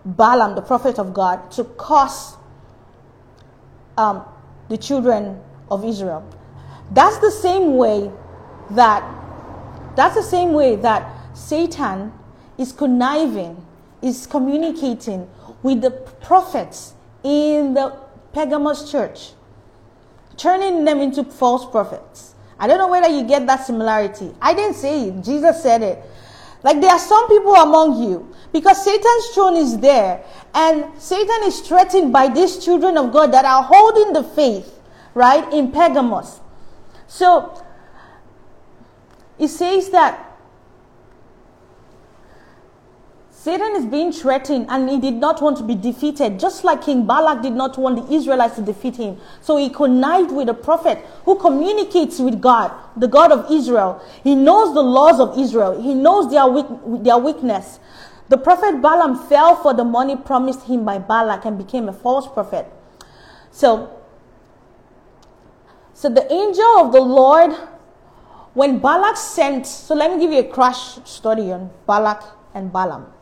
Balaam, the prophet of God, to curse um, the children of Israel. That's the same way that that's the same way that Satan is conniving is communicating with the prophets in the Pergamos church, turning them into false prophets. I don't know whether you get that similarity. I didn't say it, Jesus said it. Like there are some people among you because Satan's throne is there and Satan is threatened by these children of God that are holding the faith, right, in Pergamos. So it says that Satan is being threatened and he did not want to be defeated, just like King Balak did not want the Israelites to defeat him. So he connived with a prophet who communicates with God, the God of Israel. He knows the laws of Israel, he knows their, weak, their weakness. The prophet Balaam fell for the money promised him by Balak and became a false prophet. So, so the angel of the Lord, when Balak sent, so let me give you a crash study on Balak and Balaam.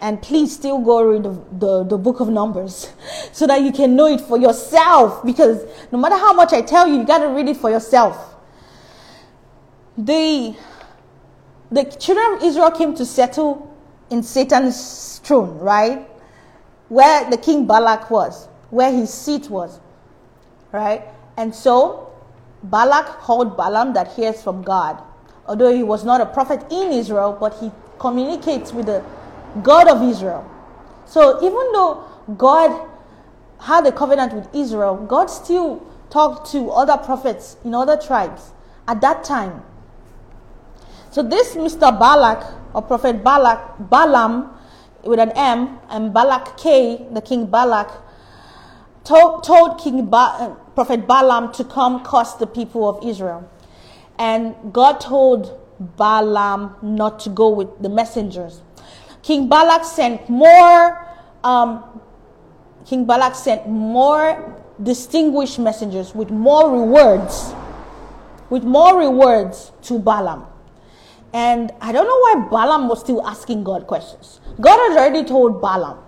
And please still go read the, the, the, book of numbers so that you can know it for yourself. Because no matter how much i tell you you got to read it for yourself. The the children of israel came to settle in satan's throne right? Where the king balak was where his seat was right and so balak called balaam that hears from god although he was not a prophet in israel but he communicates with the God of Israel. So even though God had a covenant with Israel, God still talked to other prophets in other tribes at that time. So this Mr. Balak or Prophet Balak, Balaam with an M and Balak K, the King Balak, told, told King ba- Prophet Balaam to come curse the people of Israel. And God told Balaam not to go with the messengers. King Balak sent more, um, King Balak sent more distinguished messengers with more rewards, with more rewards to Balaam. And I don't know why Balaam was still asking God questions. God had already told Balaam,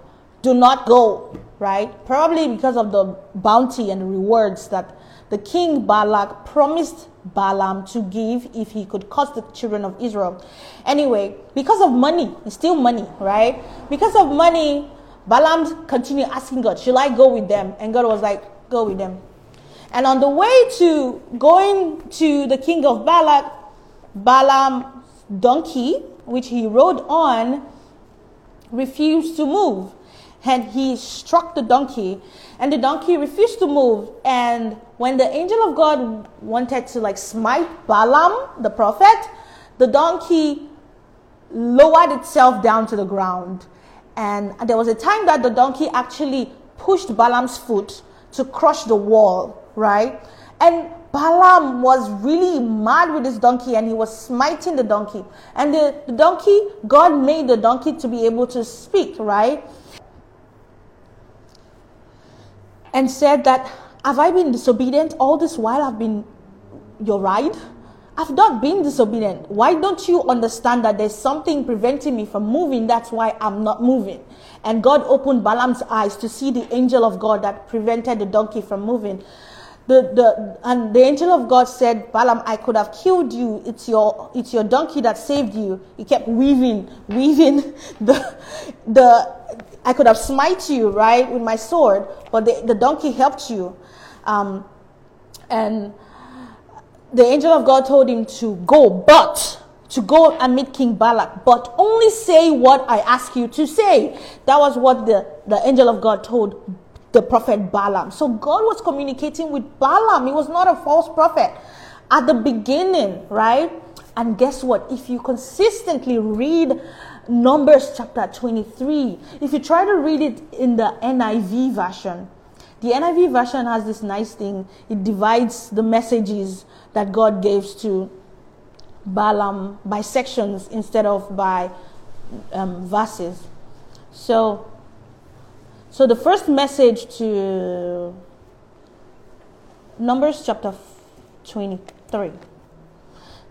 do not go, right? Probably because of the bounty and rewards that the king Balak promised Balaam to give if he could curse the children of Israel. Anyway, because of money, it's still money, right? Because of money, Balaam continued asking God, Should I go with them? And God was like, Go with them. And on the way to going to the king of Balak, Balaam's donkey, which he rode on, refused to move. And he struck the donkey, and the donkey refused to move. And when the angel of God wanted to like smite Balaam, the prophet, the donkey lowered itself down to the ground. And there was a time that the donkey actually pushed Balaam's foot to crush the wall, right? And Balaam was really mad with his donkey and he was smiting the donkey. And the, the donkey, God made the donkey to be able to speak, right? And said that, Have I been disobedient all this while I've been your ride? I've not been disobedient. Why don't you understand that there's something preventing me from moving? That's why I'm not moving. And God opened Balaam's eyes to see the angel of God that prevented the donkey from moving. The, the, and the angel of God said, Balaam, I could have killed you. It's your, it's your donkey that saved you. He kept weaving, weaving the, the, I could have smite you, right, with my sword, but the, the donkey helped you. Um, and the angel of God told him to go, but to go and meet King Balak, but only say what I ask you to say. That was what the, the angel of God told the prophet Balaam. So God was communicating with Balaam. He was not a false prophet at the beginning, right? And guess what? If you consistently read Numbers chapter 23, if you try to read it in the NIV version, the NIV version has this nice thing. It divides the messages that God gives to Balaam by sections instead of by um, verses. So, so the first message to Numbers chapter 23.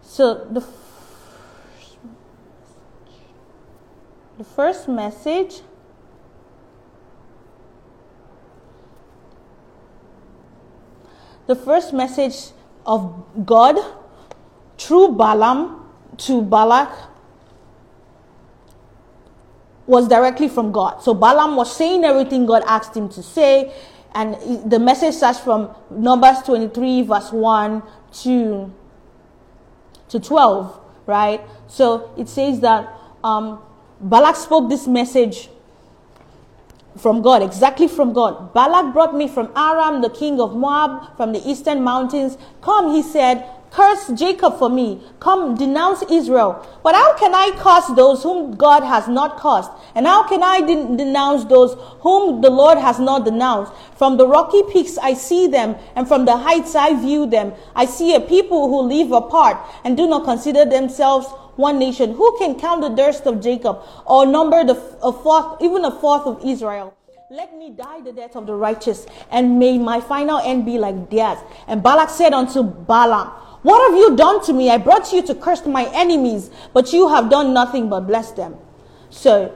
So the the first message the first message of God through Balaam to Balak was directly from God. So Balaam was saying everything God asked him to say, and the message starts from Numbers 23, verse 1 to, to 12, right? So it says that um, Balak spoke this message from God, exactly from God. Balak brought me from Aram, the king of Moab, from the eastern mountains. Come, he said, curse Jacob for me. Come, denounce Israel. But how can I curse those whom God has not cursed? And how can I de- denounce those whom the Lord has not denounced? From the rocky peaks I see them, and from the heights I view them. I see a people who live apart and do not consider themselves one nation. Who can count the dust of Jacob or number the a fourth, even a fourth of Israel? Let me die the death of the righteous, and may my final end be like theirs. And Balak said unto Balaam, What have you done to me? I brought you to curse my enemies, but you have done nothing but bless them. So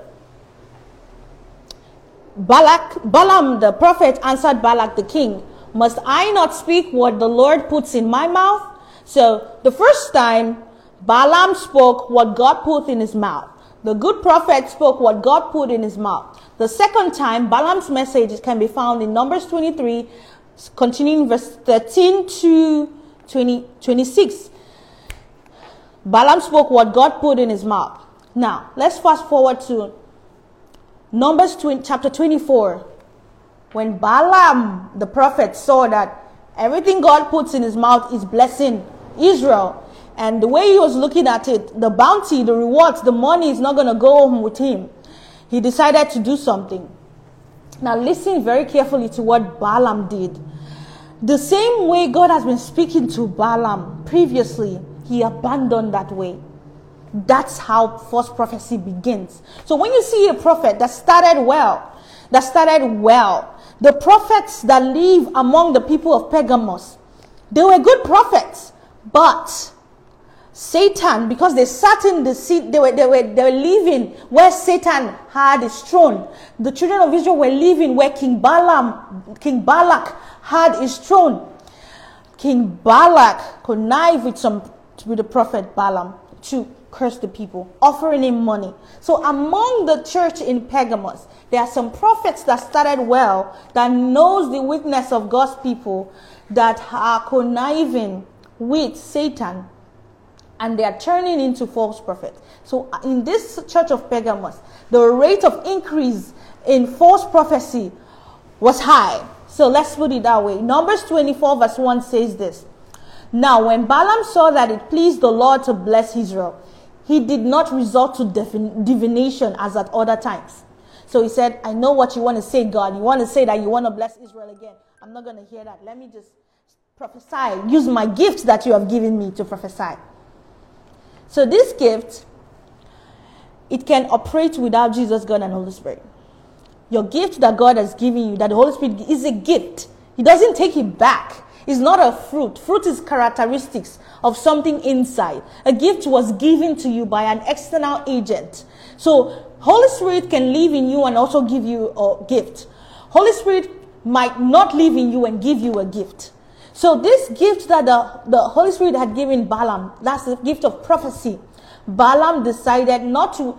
Balak, Balaam the prophet answered Balak the king, Must I not speak what the Lord puts in my mouth? So the first time Balaam spoke what God put in his mouth. The good prophet spoke what God put in his mouth. The second time, Balaam's message can be found in Numbers 23, continuing verse 13 to 20, 26. Balaam spoke what God put in his mouth. Now, let's fast forward to Numbers 20, chapter 24. When Balaam, the prophet, saw that everything God puts in his mouth is blessing Israel, and the way he was looking at it, the bounty, the rewards, the money is not going to go home with him. He decided to do something. Now, listen very carefully to what Balaam did. The same way God has been speaking to Balaam previously, he abandoned that way. That's how false prophecy begins. So when you see a prophet that started well, that started well, the prophets that live among the people of Pergamos, they were good prophets, but Satan, because they sat in the seat, they were, they were, they were living where Satan had his throne. The children of Israel were living where King Balaam, King Balak had his throne. King Balak connived with some, with the prophet Balaam to curse the people, offering him money. So among the church in Pergamos, there are some prophets that started well, that knows the weakness of God's people, that are conniving with Satan, and they are turning into false prophets. So uh, in this church of Pergamos, the rate of increase in false prophecy was high. So let's put it that way. Numbers 24 verse 1 says this. Now, when Balaam saw that it pleased the Lord to bless Israel, he did not resort to divination as at other times. So he said, I know what you want to say, God. You want to say that you want to bless Israel again. I'm not going to hear that. Let me just prophesy. Use my gift that you have given me to prophesy. So this gift, it can operate without Jesus, God, and Holy Spirit. Your gift that God has given you, that the Holy Spirit is a gift. He doesn't take it back. It's not a fruit. Fruit is characteristics of something inside. A gift was given to you by an external agent. So Holy Spirit can live in you and also give you a gift. Holy Spirit might not live in you and give you a gift. So this gift that the, the Holy Spirit had given Balaam, that's the gift of prophecy. Balaam decided not to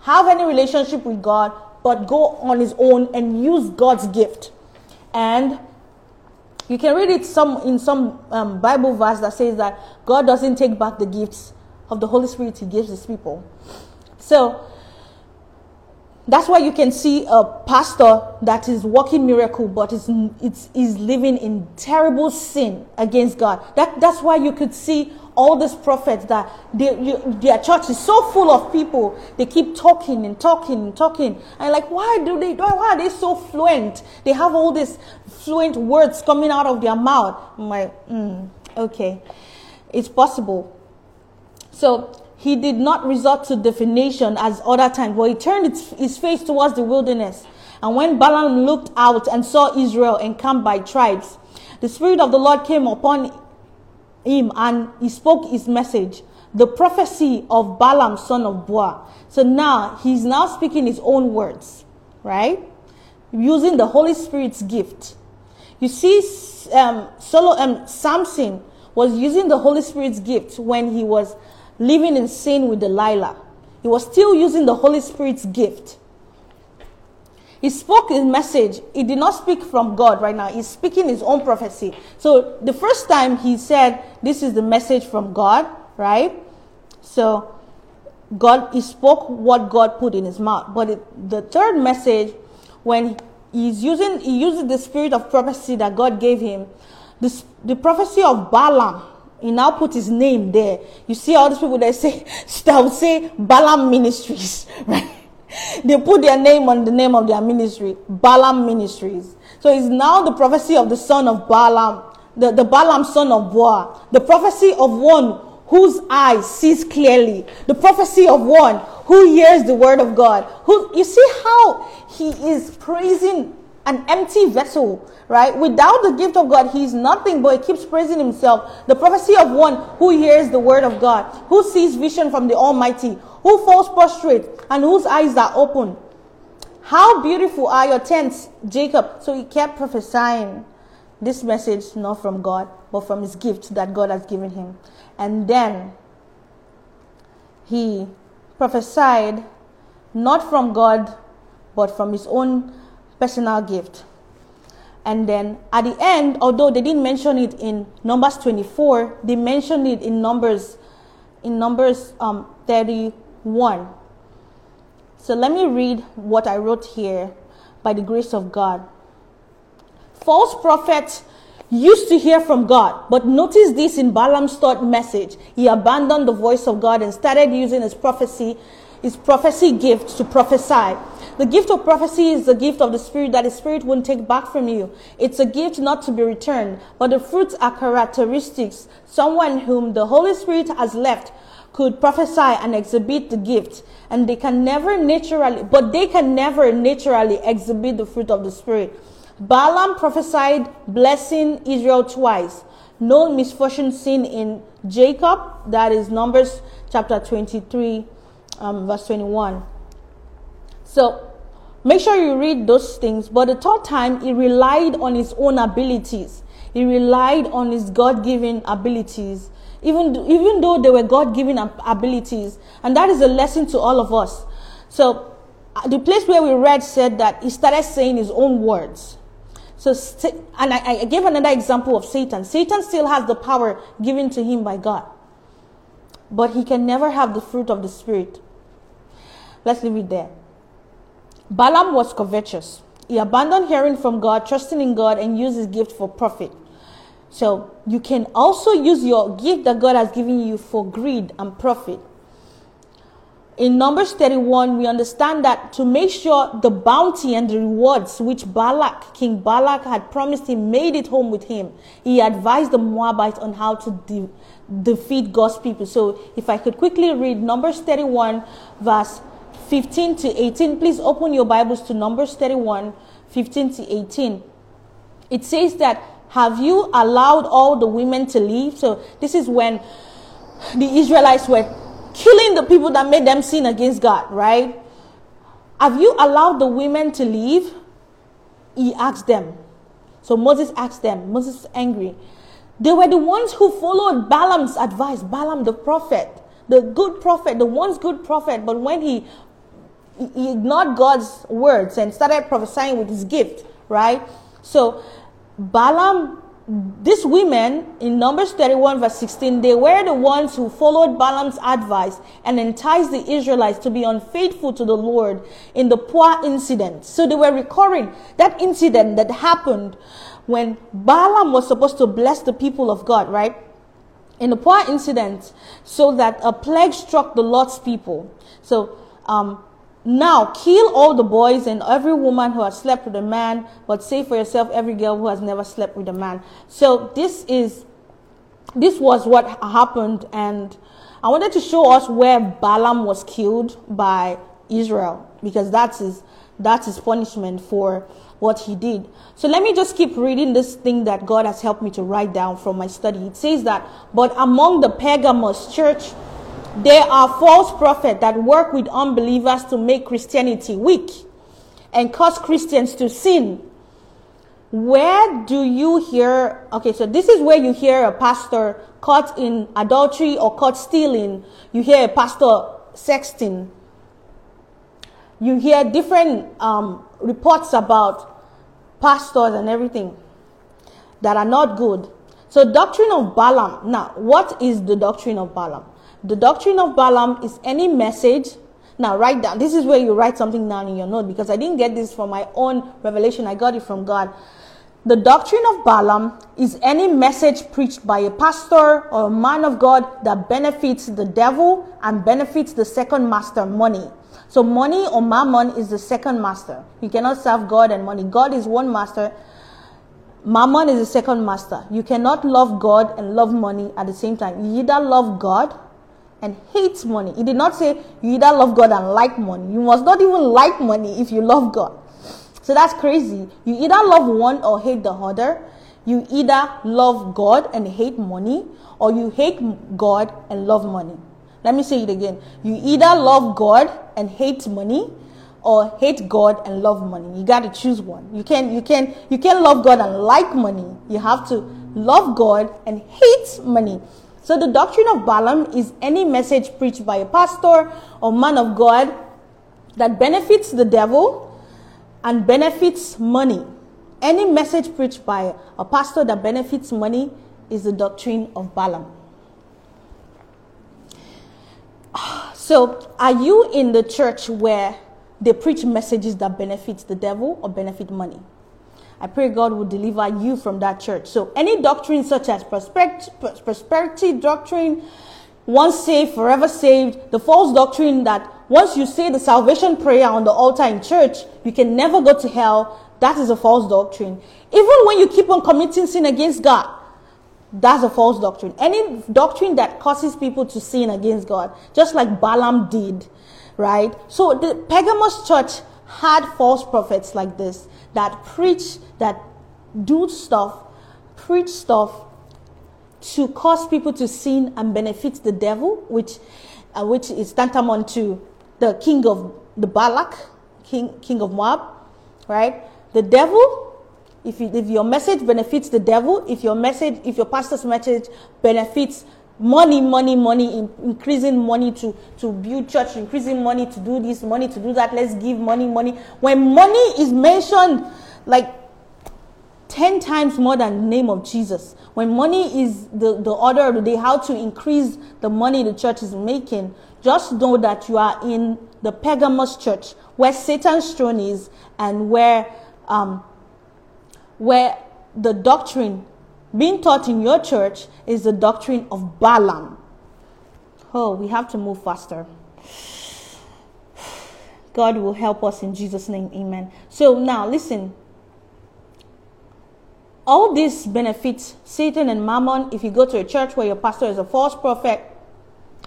have any relationship with God, but go on his own and use God's gift. And you can read it some in some um, Bible verse that says that God doesn't take back the gifts of the Holy Spirit He gives His people. So that's why you can see a pastor that is working miracle, but is it's is living in terrible sin against God. That that's why you could see all these prophets that they, you, their church is so full of people. They keep talking and talking and talking, and like, why do they? Why are they so fluent? They have all these fluent words coming out of their mouth. I'm like, mm, okay, it's possible. So he did not resort to divination as other times, but he turned his face towards the wilderness. And when Balaam looked out and saw Israel encamped by tribes, the Spirit of the Lord came upon him and he spoke his message, the prophecy of Balaam, son of Beor. So now he's now speaking his own words, right? Using the Holy Spirit's gift. You see, um, Solo, um, Samson was using the Holy Spirit's gift when he was living in sin with Delilah. He was still using the Holy Spirit's gift. He spoke his message. He did not speak from God right now. He's speaking his own prophecy. So the first time he said, This is the message from God, right? So God, he spoke what God put in his mouth. But it, the third message, when he's using, he uses the spirit of prophecy that God gave him, the, the prophecy of Balaam he now put his name there. You see all these people that say, that would say Balaam Ministries, right? They put their name on the name of their ministry, Balaam Ministries. So it's now the prophecy of the son of Balaam, the, the Balaam son of Beor, the prophecy of one whose eye sees clearly, the prophecy of one who hears the word of God. Who you see how he is praising an empty vessel, right? Without the gift of God, he's nothing, but he keeps praising himself. The prophecy of one who hears the word of God, who sees vision from the Almighty, who falls prostrate, and whose eyes are open. How beautiful are your tents, Jacob. So he kept prophesying this message, not from God, but from his gift that God has given him. And then he prophesied not from God, but from his own personal gift. And then at the end, although they didn't mention it in Numbers 24, they mentioned it in Numbers in Numbers um, 31. So let me read what I wrote here by the grace of God. False prophets used to hear from God, but notice this in Balaam's third message. He abandoned the voice of God and started using his prophecy, his prophecy gift to prophesy. The gift of prophecy is the gift of the Spirit that the Spirit won't take back from you. It's a gift not to be returned, but the fruits are characteristics. Someone whom the Holy Spirit has left could prophesy and exhibit the gift, and they can never naturally, but they can never naturally exhibit the fruit of the Spirit. Balaam prophesied blessing Israel twice. No misfortune seen in Jacob, that is Numbers chapter 23, um, verse 21. So make sure you read those things. But the third time, he relied on his own abilities. He relied on his God given abilities. Even, even though they were God given abilities. And that is a lesson to all of us. So, uh, the place where we read said that he started saying his own words. So, and I, I gave another example of Satan. Satan still has the power given to him by God, but he can never have the fruit of the Spirit. Let's leave it there. Balaam was covetous. He abandoned hearing from God, trusting in God, and used his gift for profit. So you can also use your gift that God has given you for greed and profit. In Numbers 31, we understand that to make sure the bounty and the rewards which Balak, King Balak, had promised him made it home with him, he advised the Moabites on how to de- defeat God's people. So if I could quickly read Numbers 31, verse 15 to 18. Please open your Bibles to Numbers 31, 15 to 18. It says that, have you allowed all the women to leave? So this is when the Israelites were killing the people that made them sin against God, right? Have you allowed the women to leave? He asked them. So Moses asked them. Moses was angry. They were the ones who followed Balaam's advice, Balaam the prophet, the good prophet, the once good prophet. But when he he ignored God's words and started prophesying with his gift, right? So Balaam, these women in Numbers 31 verse 16, they were the ones who followed Balaam's advice and enticed the Israelites to be unfaithful to the Lord in the Peor incident. So they were recurring that incident that happened when Balaam was supposed to bless the people of God, right? In the Peor incident, so that a plague struck the Lord's people. So um, now kill all the boys and every woman who has slept with a man, but save for yourself every girl who has never slept with a man. So this is this was what happened, and I wanted to show us where Balaam was killed by Israel because that's his that's his punishment for what he did. So let me just keep reading this thing that God has helped me to write down from my study. It says that, but among the Pergamos church there are false prophets that work with unbelievers to make Christianity weak and cause Christians to sin. Where do you hear? Okay, so this is where you hear a pastor caught in adultery or caught stealing. You hear a pastor sexting. You hear different um, reports about pastors and everything that are not good. So, doctrine of Balaam. Now, what is the doctrine of Balaam? The doctrine of Balaam is any message. Now, write down. This is where you write something down in your note because I didn't get this from my own revelation. I got it from God. The doctrine of Balaam is any message preached by a pastor or a man of God that benefits the devil and benefits the second master, money. So, money or mammon is the second master. You cannot serve God and money. God is one master. Mammon is the second master. You cannot love God and love money at the same time. You either love God and hates money. He did not say you either love God and like money. You must not even like money if you love God. So that's crazy. You either love one or hate the other. You either love God and hate money, or you hate God and love money. Let me say it again. You either love God and hate money, or hate God and love money. You got to choose one. You can you can you can love God and like money. You have to love God and hate money. So the doctrine of Balaam is any message preached by a pastor or man of God that benefits the devil and benefits money. Any message preached by a pastor that benefits money is the doctrine of Balaam. So, are you in the church where they preach messages that benefit the devil or benefit money? I pray God will deliver you from that church. So, any doctrine such as prosperity doctrine, once saved, forever saved, the false doctrine that once you say the salvation prayer on the altar in church, you can never go to hell, that is a false doctrine. Even when you keep on committing sin against God, that's a false doctrine. Any doctrine that causes people to sin against God, just like Balaam did, right? So the Pergamos church had false prophets like this that preach, that do stuff, preach stuff to cause people to sin and benefit the devil, which, uh, which is tantamount to the king of the Balak, king, king of Moab, right? The devil, if, you, if your message benefits the devil, if your message, if your pastor's message benefits money, money, money, in, increasing money to, to build church, increasing money to do this, money to do that. Let's give money, money. When money is mentioned like 10 times more than the name of Jesus, when money is the, the order of the day, how to increase the money the church is making, just know that you are in the Pergamos church where Satan's throne is and where, um, where the doctrine being taught in your church is the doctrine of Balaam. Oh, we have to move faster. God will help us in Jesus' name. Amen. So now listen. All this benefits Satan and Mammon. If you go to a church where your pastor is a false prophet,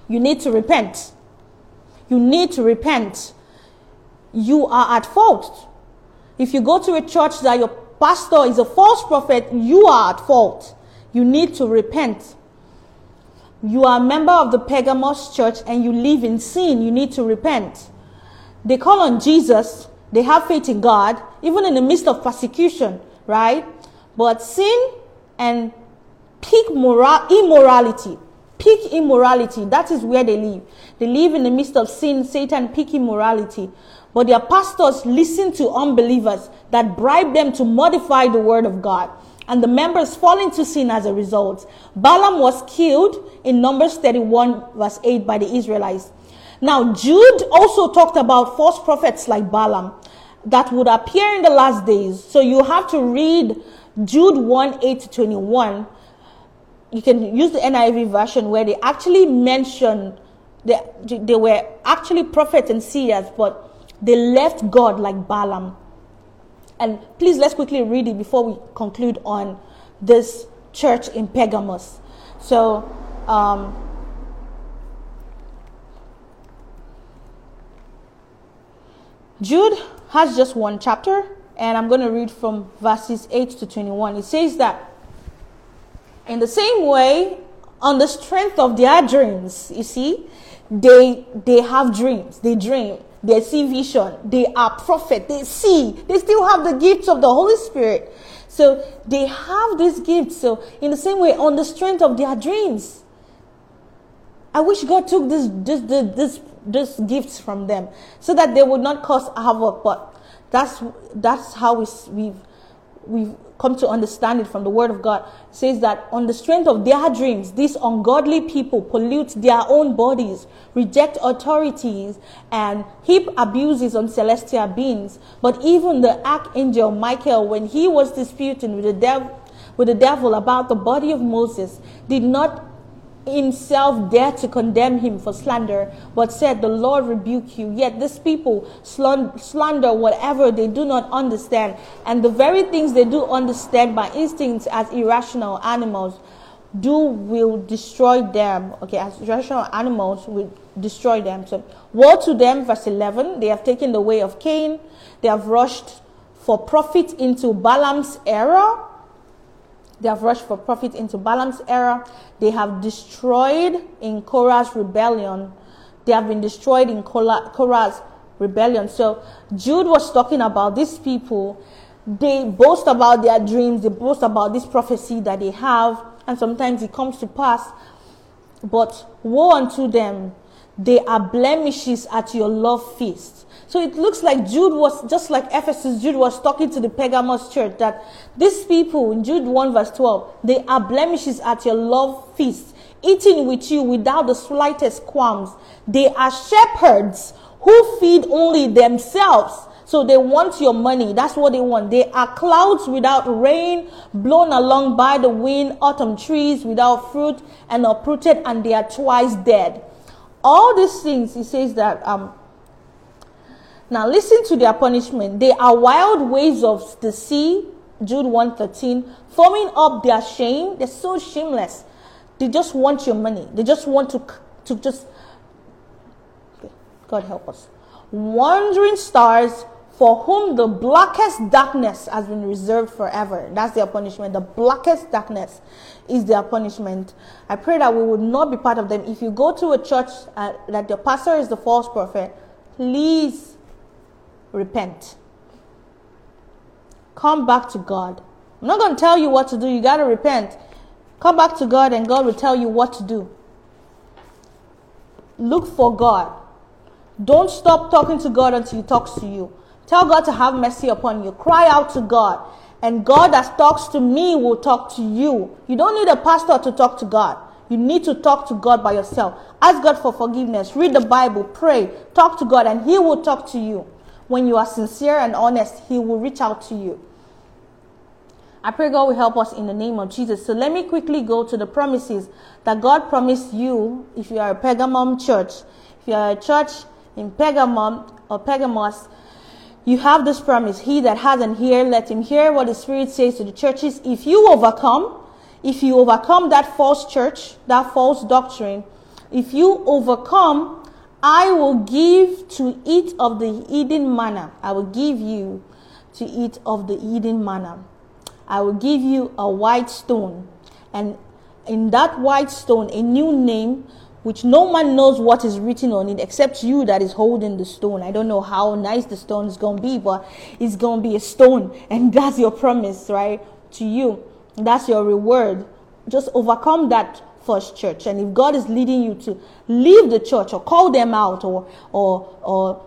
you need to repent. You need to repent. You are at fault. If you go to a church that your pastor is a false prophet, you are at fault. You need to repent. You are a member of the Pergamos church and you live in sin. You need to repent. They call on Jesus. They have faith in God, even in the midst of persecution, right? But sin and peak moral, immorality, peak immorality, that is where they live. They live in the midst of sin, Satan, peak immorality. But their pastors listen to unbelievers that bribe them to modify the word of God. And the members fall into sin as a result. Balaam was killed in Numbers 31 verse 8 by the Israelites. Now, Jude also talked about false prophets like Balaam that would appear in the last days. So you have to read Jude 1 8 to 21. You can use the NIV version where they actually mention they, they were actually prophets and seers, but they left God like Balaam. And please let's quickly read it before we conclude on this church in Pergamos. So, um, Jude has just one chapter, and I'm going to read from verses 8 to 21. It says that, in the same way, on the strength of their dreams, you see, they they have dreams, they dream, they see vision. They are prophet. They see. They still have the gifts of the Holy Spirit. So they have these gifts. So in the same way, on the strength of their dreams. I wish God took this this this this, this gifts from them so that they would not cause havoc. But that's that's how we we've we've come to understand it from the word of God says that on the strength of their dreams, these ungodly people pollute their own bodies, reject authorities, and heap abuses on celestial beings. But even the archangel Michael, when he was disputing with the devil, with the devil about the body of Moses, did not himself dare to condemn him for slander, but said, The Lord rebuke you. Yet these people slander whatever they do not understand, and the very things they do understand by instincts as irrational animals do will destroy them. Okay, as irrational animals will destroy them. So, woe to them, verse 11. They have taken the way of Cain, they have rushed for profit into Balaam's error they have rushed for profit into Balaam's error. They have destroyed in Korah's rebellion. They have been destroyed in Korah's rebellion. So Jude was talking about these people. They boast about their dreams. They boast about this prophecy that they have. And sometimes it comes to pass. But woe unto them. They are blemishes at your love feast. So it looks like Jude was, just like Ephesus, Jude was talking to the Pergamos church that these people in Jude 1 verse 12, they are blemishes at your love feast, eating with you without the slightest qualms. They are shepherds who feed only themselves. So they want your money. That's what they want. They are clouds without rain, blown along by the wind, autumn trees without fruit and uprooted, and they are twice dead. All these things, he says that um, now listen to their punishment. They are wild waves of the sea, Jude 113, forming up their shame. They're so shameless. They just want your money. They just want to, to just, God help us. Wandering stars for whom the blackest darkness has been reserved forever. That's their punishment. The blackest darkness is their punishment. I pray that we would not be part of them. If you go to a church uh, that the pastor is the false prophet, please repent. Come back to God. I'm not going to tell you what to do. You got to repent. Come back to God and God will tell you what to do. look for God. Don't stop talking to God until He talks to you. Tell God to have mercy upon you. Cry out to God. And God that talks to me will talk to you. You don't need a pastor to talk to God. You need to talk to God by yourself. Ask God for forgiveness. Read the Bible. Pray. Talk to God, and He will talk to you. When you are sincere and honest, He will reach out to you. I pray God will help us in the name of Jesus. So let me quickly go to the promises that God promised you if you are a Pergamum church. If you are a church in Pergamum or Pergamos, you have this promise. He that has an ear, let him hear what the Spirit says to the churches. If you overcome, if you overcome that false church, that false doctrine, if you overcome, I will give to eat of the hidden manna. I will give you to eat of the hidden manna. I will give you a white stone, and in that white stone, a new name which no man knows what is written on it except you that is holding the stone. I don't know how nice the stone is going to be, but it's going to be a stone. And that's your promise, right? To you. That's your reward. Just overcome that first church. And if God is leading you to leave the church or call them out or, or, or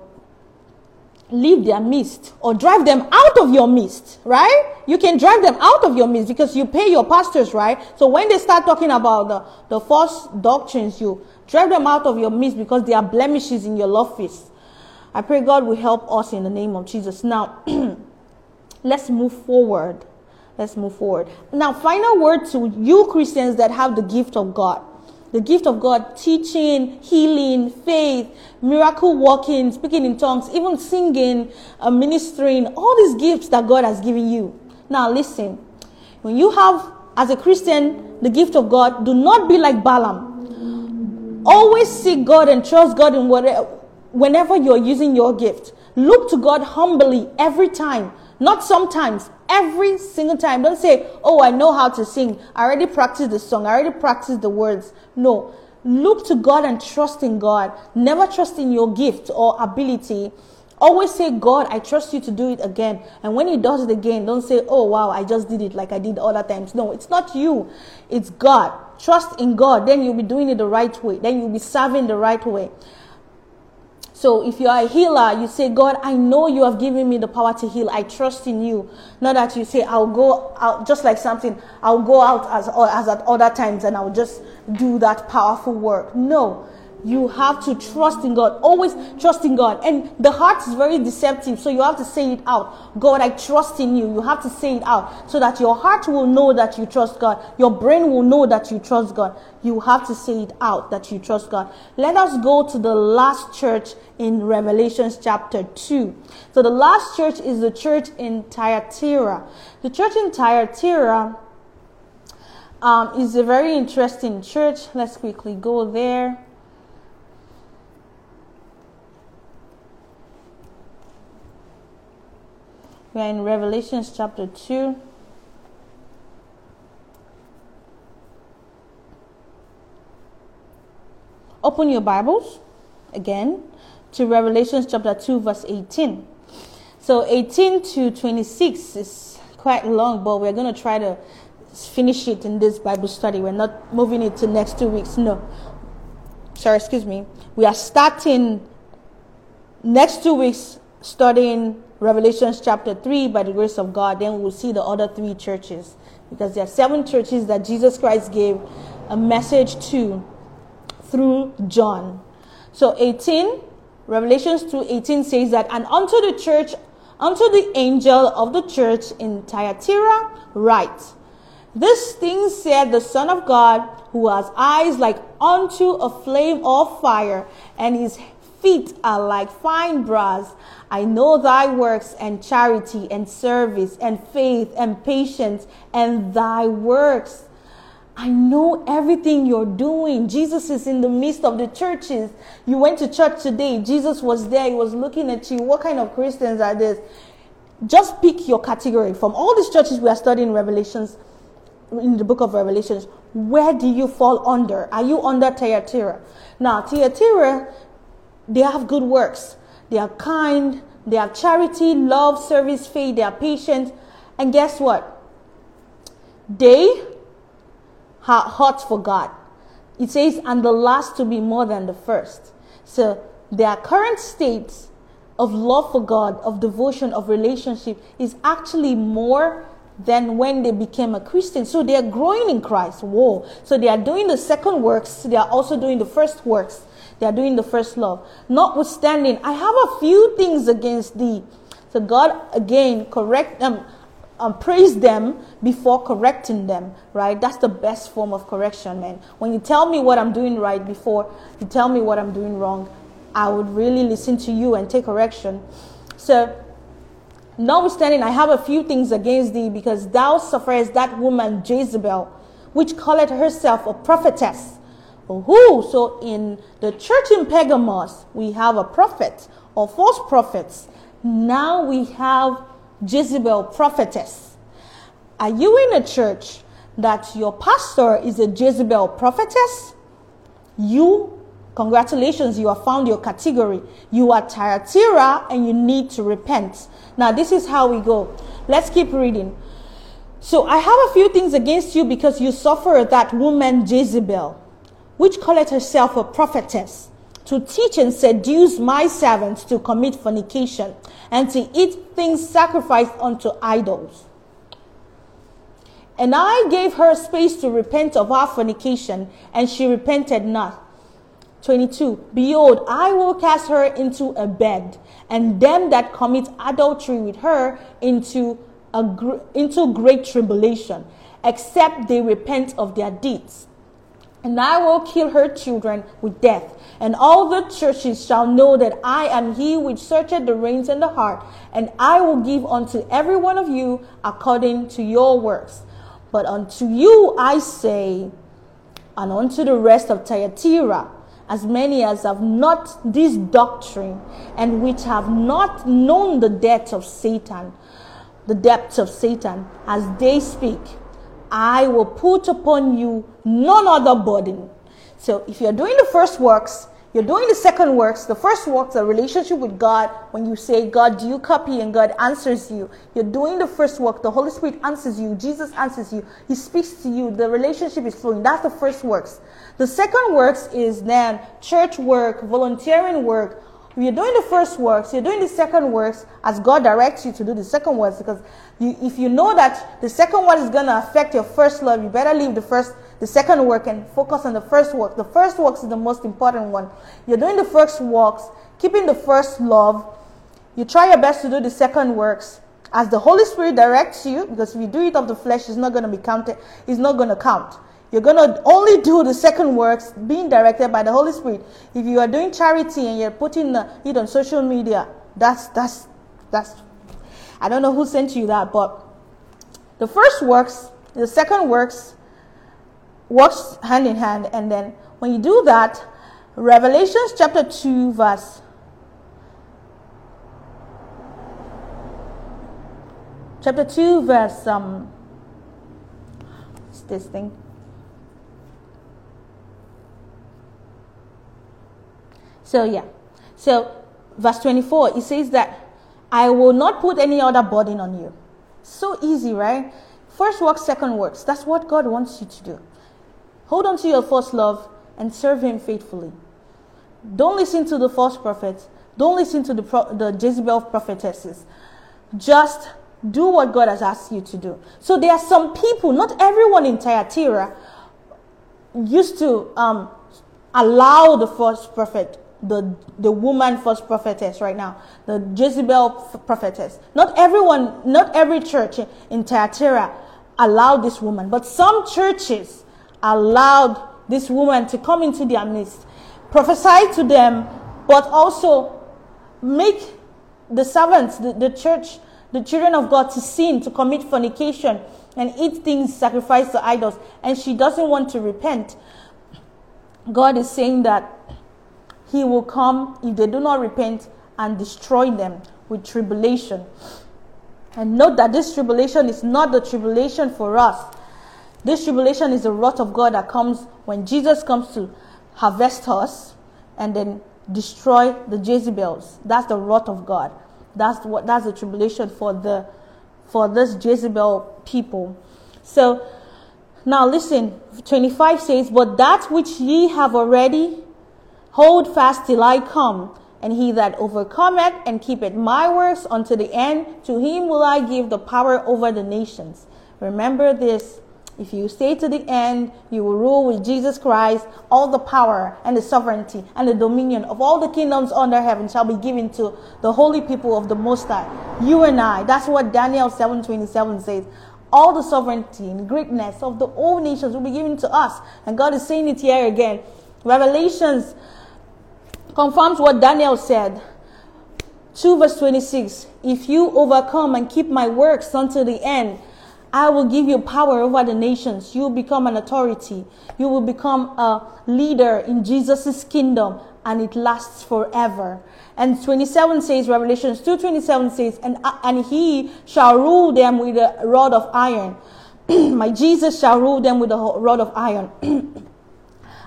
leave their midst or drive them out of your midst, right? You can drive them out of your midst because you pay your pastors, right? So when they start talking about the, the false doctrines, you drive them out of your midst because they are blemishes in your office. I pray God will help us in the name of Jesus. Now, let's move forward. Let's move forward. Now, final word to you Christians that have the gift of God the gift of God, teaching, healing, faith, miracle working, speaking in tongues, even singing, uh, ministering, all these gifts that God has given you. Now, listen, when you have, as a Christian, the gift of God, do not be like Balaam. Always seek God and trust God in whatever, whenever you're using your gift. Look to God humbly every time, not sometimes, every single time. Don't say, Oh, I know how to sing. I already practiced the song. I already practiced the words. No. Look to God and trust in God. Never trust in your gift or ability. Always say, God, I trust you to do it again. And when He does it again, don't say, Oh, wow, I just did it like I did other times. No, it's not you, it's God. Trust in God. Then you'll be doing it the right way. Then you'll be serving the right way. So if you are a healer, you say, God, I know you have given me the power to heal. I trust in you. Not that you say, I'll go out, just like something, I'll go out as, as at other times and I'll just do that powerful work. No. You have to trust in God. Always trust in God. And the heart is very deceptive, so you have to say it out. God, I trust in you. You have to say it out so that your heart will know that you trust God. Your brain will know that you trust God. You have to say it out that you trust God. Let us go to the last church in Revelations chapter 2. So the last church is the church in Thyatira. The church in Thyatira um, is a very interesting church. Let's quickly go there. We are in Revelations chapter 2. Open your Bibles again to Revelations chapter 2, verse 18. So 18 to 26 is quite long, but we're going to try to finish it in this Bible study. We're not moving it to next two weeks. No. Sorry, excuse me. We are starting next two weeks studying Revelations chapter 3 by the grace of God, then we'll see the other three churches. Because there are seven churches that Jesus Christ gave a message to through John. So 18, Revelations 2 18 says that, and unto the church, unto the angel of the church in Thyatira, write, This thing said the Son of God, who has eyes like unto a flame of fire, and his feet are like fine brass I know thy works and charity and service and faith and patience and thy works. I know everything you're doing. Jesus is in the midst of the churches. You went to church today. Jesus was there. He was looking at you. What kind of Christians are this? Just pick your category. From all these churches we are studying Revelations, in the book of Revelations, where do you fall under? Are you under Thyatira? Now, Thyatira, they have good works. They are kind, they have charity, love, service, faith, they are patient. And guess what? They are hot for God. it says, and the last to be more than the first. So their current state of love for God, of devotion, of relationship is actually more than when they became a Christian. So they are growing in Christ. Whoa. So they are doing the second works. They are also doing the first works. They are doing the first love. Notwithstanding, I have a few things against thee. So God again correct them, um, praise them before correcting them, right? That's the best form of correction, man. When you tell me what I'm doing right before you tell me what I'm doing wrong, I would really listen to you and take correction. So Notwithstanding, I have a few things against thee, because thou sufferest that woman Jezebel, which calleth herself a prophetess. Who? So in the church in Pergamos, we have a prophet or false prophets. Now we have Jezebel prophetess. Are you in a church that your pastor is a Jezebel prophetess? You Congratulations, you have found your category. You are Thyatira and you need to repent. Now, this is how we go. Let's keep reading. So, I have a few things against you because you suffer that woman Jezebel, which calleth herself a prophetess, to teach and seduce my servants to commit fornication and to eat things sacrificed unto idols. And I gave her space to repent of her fornication, and she repented not. 22 Behold, I will cast her into a bed, and them that commit adultery with her into, a, into great tribulation, except they repent of their deeds. And I will kill her children with death. And all the churches shall know that I am he which searcheth the reins and the heart, and I will give unto every one of you according to your works. But unto you I say, and unto the rest of Thyatira, as many as have not this doctrine and which have not known the depth of Satan, the depths of Satan, as they speak, I will put upon you none other burden. So if you're doing the first works, you're doing the second works. The first works, the relationship with God. When you say, God, do you copy? And God answers you. You're doing the first work. The Holy Spirit answers you. Jesus answers you. He speaks to you. The relationship is flowing. That's the first works. The second works is then church work, volunteering work. If you're doing the first works, you're doing the second works as God directs you to do the second works because you, if you know that the second one is going to affect your first love, you better leave the first the second work and focus on the first work. The first works is the most important one. You're doing the first works, keeping the first love. You try your best to do the second works as the Holy Spirit directs you, because if you do it of the flesh, it's not going to be counted, it's not going to count. You're going to only do the second works being directed by the Holy Spirit. If you are doing charity and you're putting it on social media, that's, that's, that's, I don't know who sent you that, but the first works, the second works, works hand in hand. And then when you do that, Revelations chapter 2, verse chapter 2, verse um this thing? So yeah. So verse 24, it says that I will not put any other burden on you. So easy, right? First works, second works. That's what God wants you to do. Hold on to your first love and serve Him faithfully. Don't listen to the false prophets. Don't listen to the, pro- the Jezebel prophetesses. Just do what God has asked you to do. So there are some people, not everyone in Thyatira, used to um, allow the false prophet, the, the woman false prophetess right now, the Jezebel prophetess. Not everyone, not every church in Thyatira allowed this woman, but some churches allowed this woman to come into their midst, prophesy to them, but also make the servants, the, the church, the children of God to sin, to commit fornication, and eat things sacrificed to idols. And she doesn't want to repent. God is saying that He will come if they do not repent and destroy them with tribulation. And note that this tribulation is not the tribulation for us this tribulation is the wrath of God that comes when Jesus comes to harvest us and then destroy the Jezebels. That's the wrath of God. That's what that's the tribulation for the for this Jezebel people. So Now listen, 25 says, But that which ye have already, hold fast till I come. And he that overcometh and keepeth my works unto the end, to him will I give the power over the nations. Remember this. If you stay to the end, you will rule with Jesus Christ. All the power and the sovereignty and the dominion of all the kingdoms under heaven shall be given to the holy people of the Most High. You and I. That's what Daniel 7:27 says. All the sovereignty and greatness of the all nations will be given to us. And God is saying it here again. Revelations confirms what Daniel said. 2 verse 26. If you overcome and keep my works until the end, I will give you power over the nations. You will become an authority. You will become a leader in Jesus' kingdom and it lasts forever. And 27 says, Revelations 2.27 says, and, and he shall rule them with a rod of iron. My Jesus shall rule them with a rod of iron.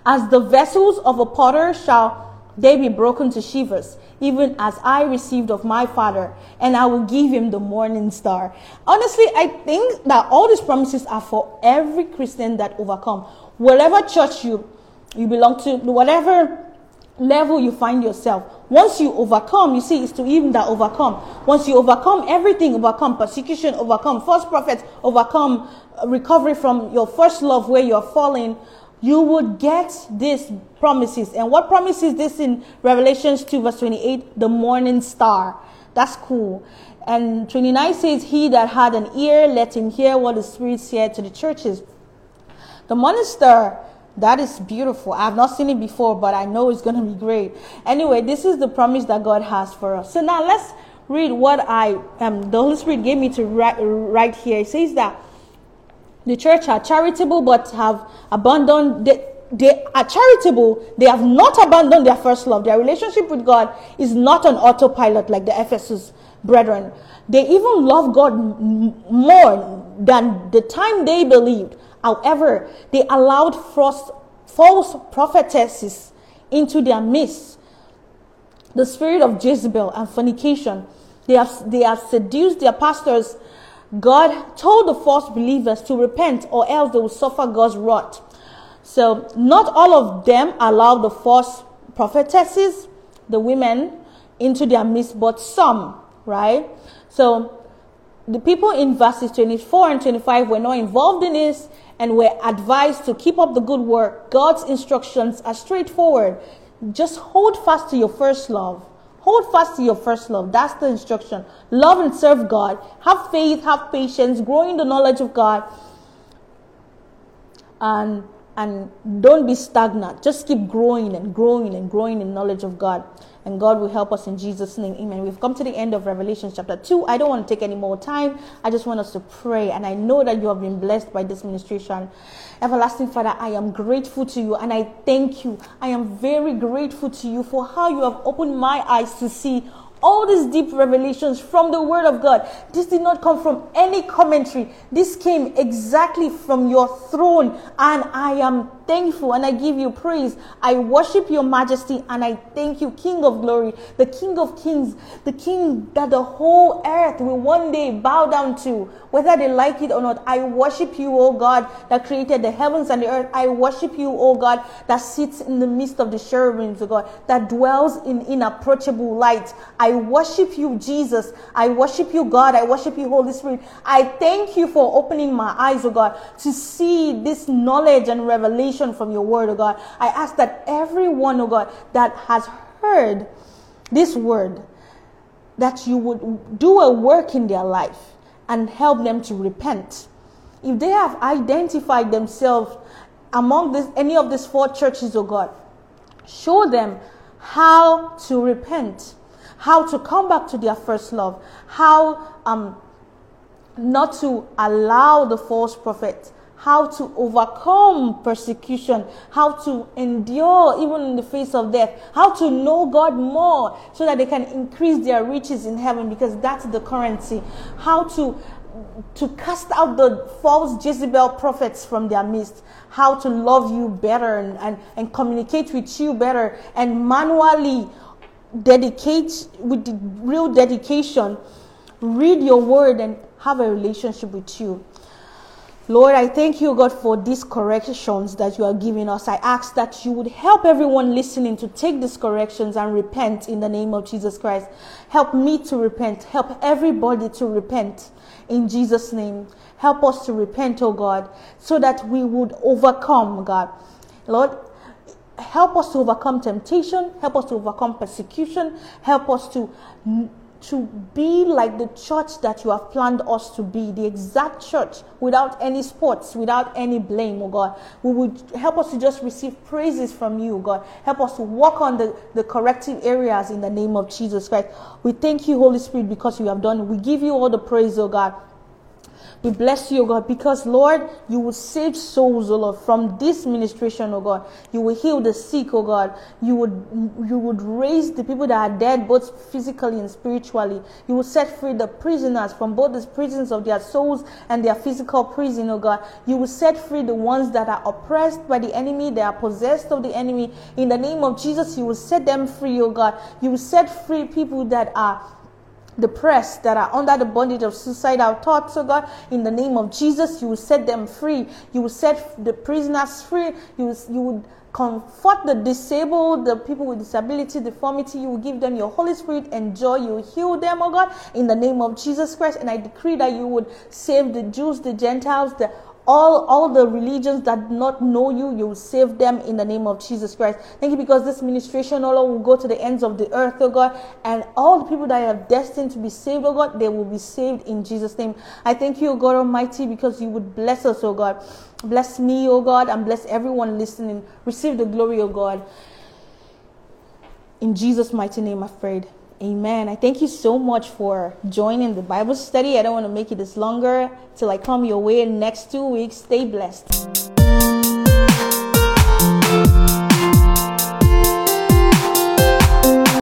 As the vessels of a potter shall they be broken to shivers, even as I received of my Father, and I will give him the morning star. Honestly, I think that all these promises are for every Christian that overcome. Whatever church you, you belong to, whatever level you find yourself, once you overcome, you see, it's to even that overcome. Once you overcome everything, overcome persecution, overcome false prophets, overcome recovery from your first love where you're falling, you would get these promises. And what promises this in Revelations 2 verse 28? The morning star. That's cool. And 29 says, He that had an ear, let him hear what the Spirit said to the churches. The morning star, that is beautiful. I have not seen it before, but I know it's going to be great. Anyway, this is the promise that God has for us. So now let's read what I, um, the Holy Spirit gave me to write, write here. It says that the church are charitable but have abandoned they, they are charitable. They have not abandoned their first love. Their relationship with god is not on autopilot like the ephesus brethren. They even love god more than the time they believed. However they allowed false, false prophetesses into their midst. The spirit of jezebel and fornication. They have, they have seduced their pastors God told the false believers to repent or else they will suffer God's wrath. So, not all of them allowed the false prophetesses, the women, into their midst, but some, right? So, the people in verses 24 and 25 were not involved in this and were advised to keep up the good work. God's instructions are straightforward. Just hold fast to your first love. Hold fast to your first love. That's the instruction. Love and serve God. Have faith, have patience, grow in the knowledge of God. And and don't be stagnant. Just keep growing and growing and growing in knowledge of God. And God will help us in Jesus' name. Amen. We've come to the end of Revelation chapter 2. I don't want to take any more time. I just want us to pray. And I know that you have been blessed by this ministration. Everlasting Father, I am grateful to you and I thank you. I am very grateful to you for how you have opened my eyes to see all these deep revelations from the Word of God. This did not come from any commentary. This came exactly from your throne. And I am thankful and I give you praise. I worship your majesty and I thank you, King of glory, the King of kings, the King that the whole earth will one day bow down to, whether they like it or not. I worship you, O God, that created the heavens and the earth. I worship you, O God, that sits in the midst of the cherubims, O God, that dwells in inapproachable light. I worship you, Jesus. I worship you, God. I worship you, Holy Spirit. I thank you for opening my eyes, O God, to see this knowledge and revelation from your word, oh God. I ask that everyone, oh God, that has heard this word, that you would do a work in their life and help them to repent. If they have identified themselves among this, any of these four churches, oh God, show them how to repent, how to come back to their first love, how um, not to allow the false prophet how to overcome persecution, how to endure even in the face of death, how to know God more so that they can increase their riches in heaven because that's the currency, how to to cast out the false Jezebel prophets from their midst, how to love you better and, and, and communicate with you better and manually dedicate with real dedication, read your word and have a relationship with you. Lord, I thank you, God, for these corrections that you are giving us. I ask that you would help everyone listening to take these corrections and repent in the name of Jesus Christ. Help me to repent. Help everybody to repent in Jesus' name. Help us to repent, oh God, so that we would overcome, God. Lord, help us to overcome temptation. Help us to overcome persecution. Help us to to be like the church that you have planned us to be, the exact church, without any sports, without any blame, oh God. We would help us to just receive praises from you, oh God. Help us to walk on the, the corrective areas in the name of Jesus Christ. We thank you, Holy Spirit, because you have done. We give you all the praise, oh God. We bless you, O God, because Lord, you will save souls, O Lord, from this ministration, O God. You will heal the sick, O God. You would you would raise the people that are dead, both physically and spiritually. You will set free the prisoners from both the prisons of their souls and their physical prison, O God. You will set free the ones that are oppressed by the enemy, they are possessed of the enemy. In the name of Jesus, you will set them free, O God. You will set free people that are depressed, that are under the bondage of suicidal thoughts, oh God, in the name of Jesus, you will set them free. You will set the prisoners free. You will, you would comfort the disabled, the people with disability, deformity. You will give them your Holy Spirit and joy. You will heal them, oh God, in the name of Jesus Christ. And I decree that you would save the Jews, the Gentiles, the all all the religions that do not know you you will save them in the name of jesus christ. Thank you because this ministration oh all will go to the ends of the earth oh god and all the people that are destined to be saved oh god they will be saved in jesus name. I thank you oh god almighty because you would bless us oh god. Bless me oh god and bless everyone listening. Receive the glory oh god. In jesus mighty name i prayed Amen. I thank you so much for joining the Bible study. I don't want to make it this longer till I come your way next two weeks. Stay blessed.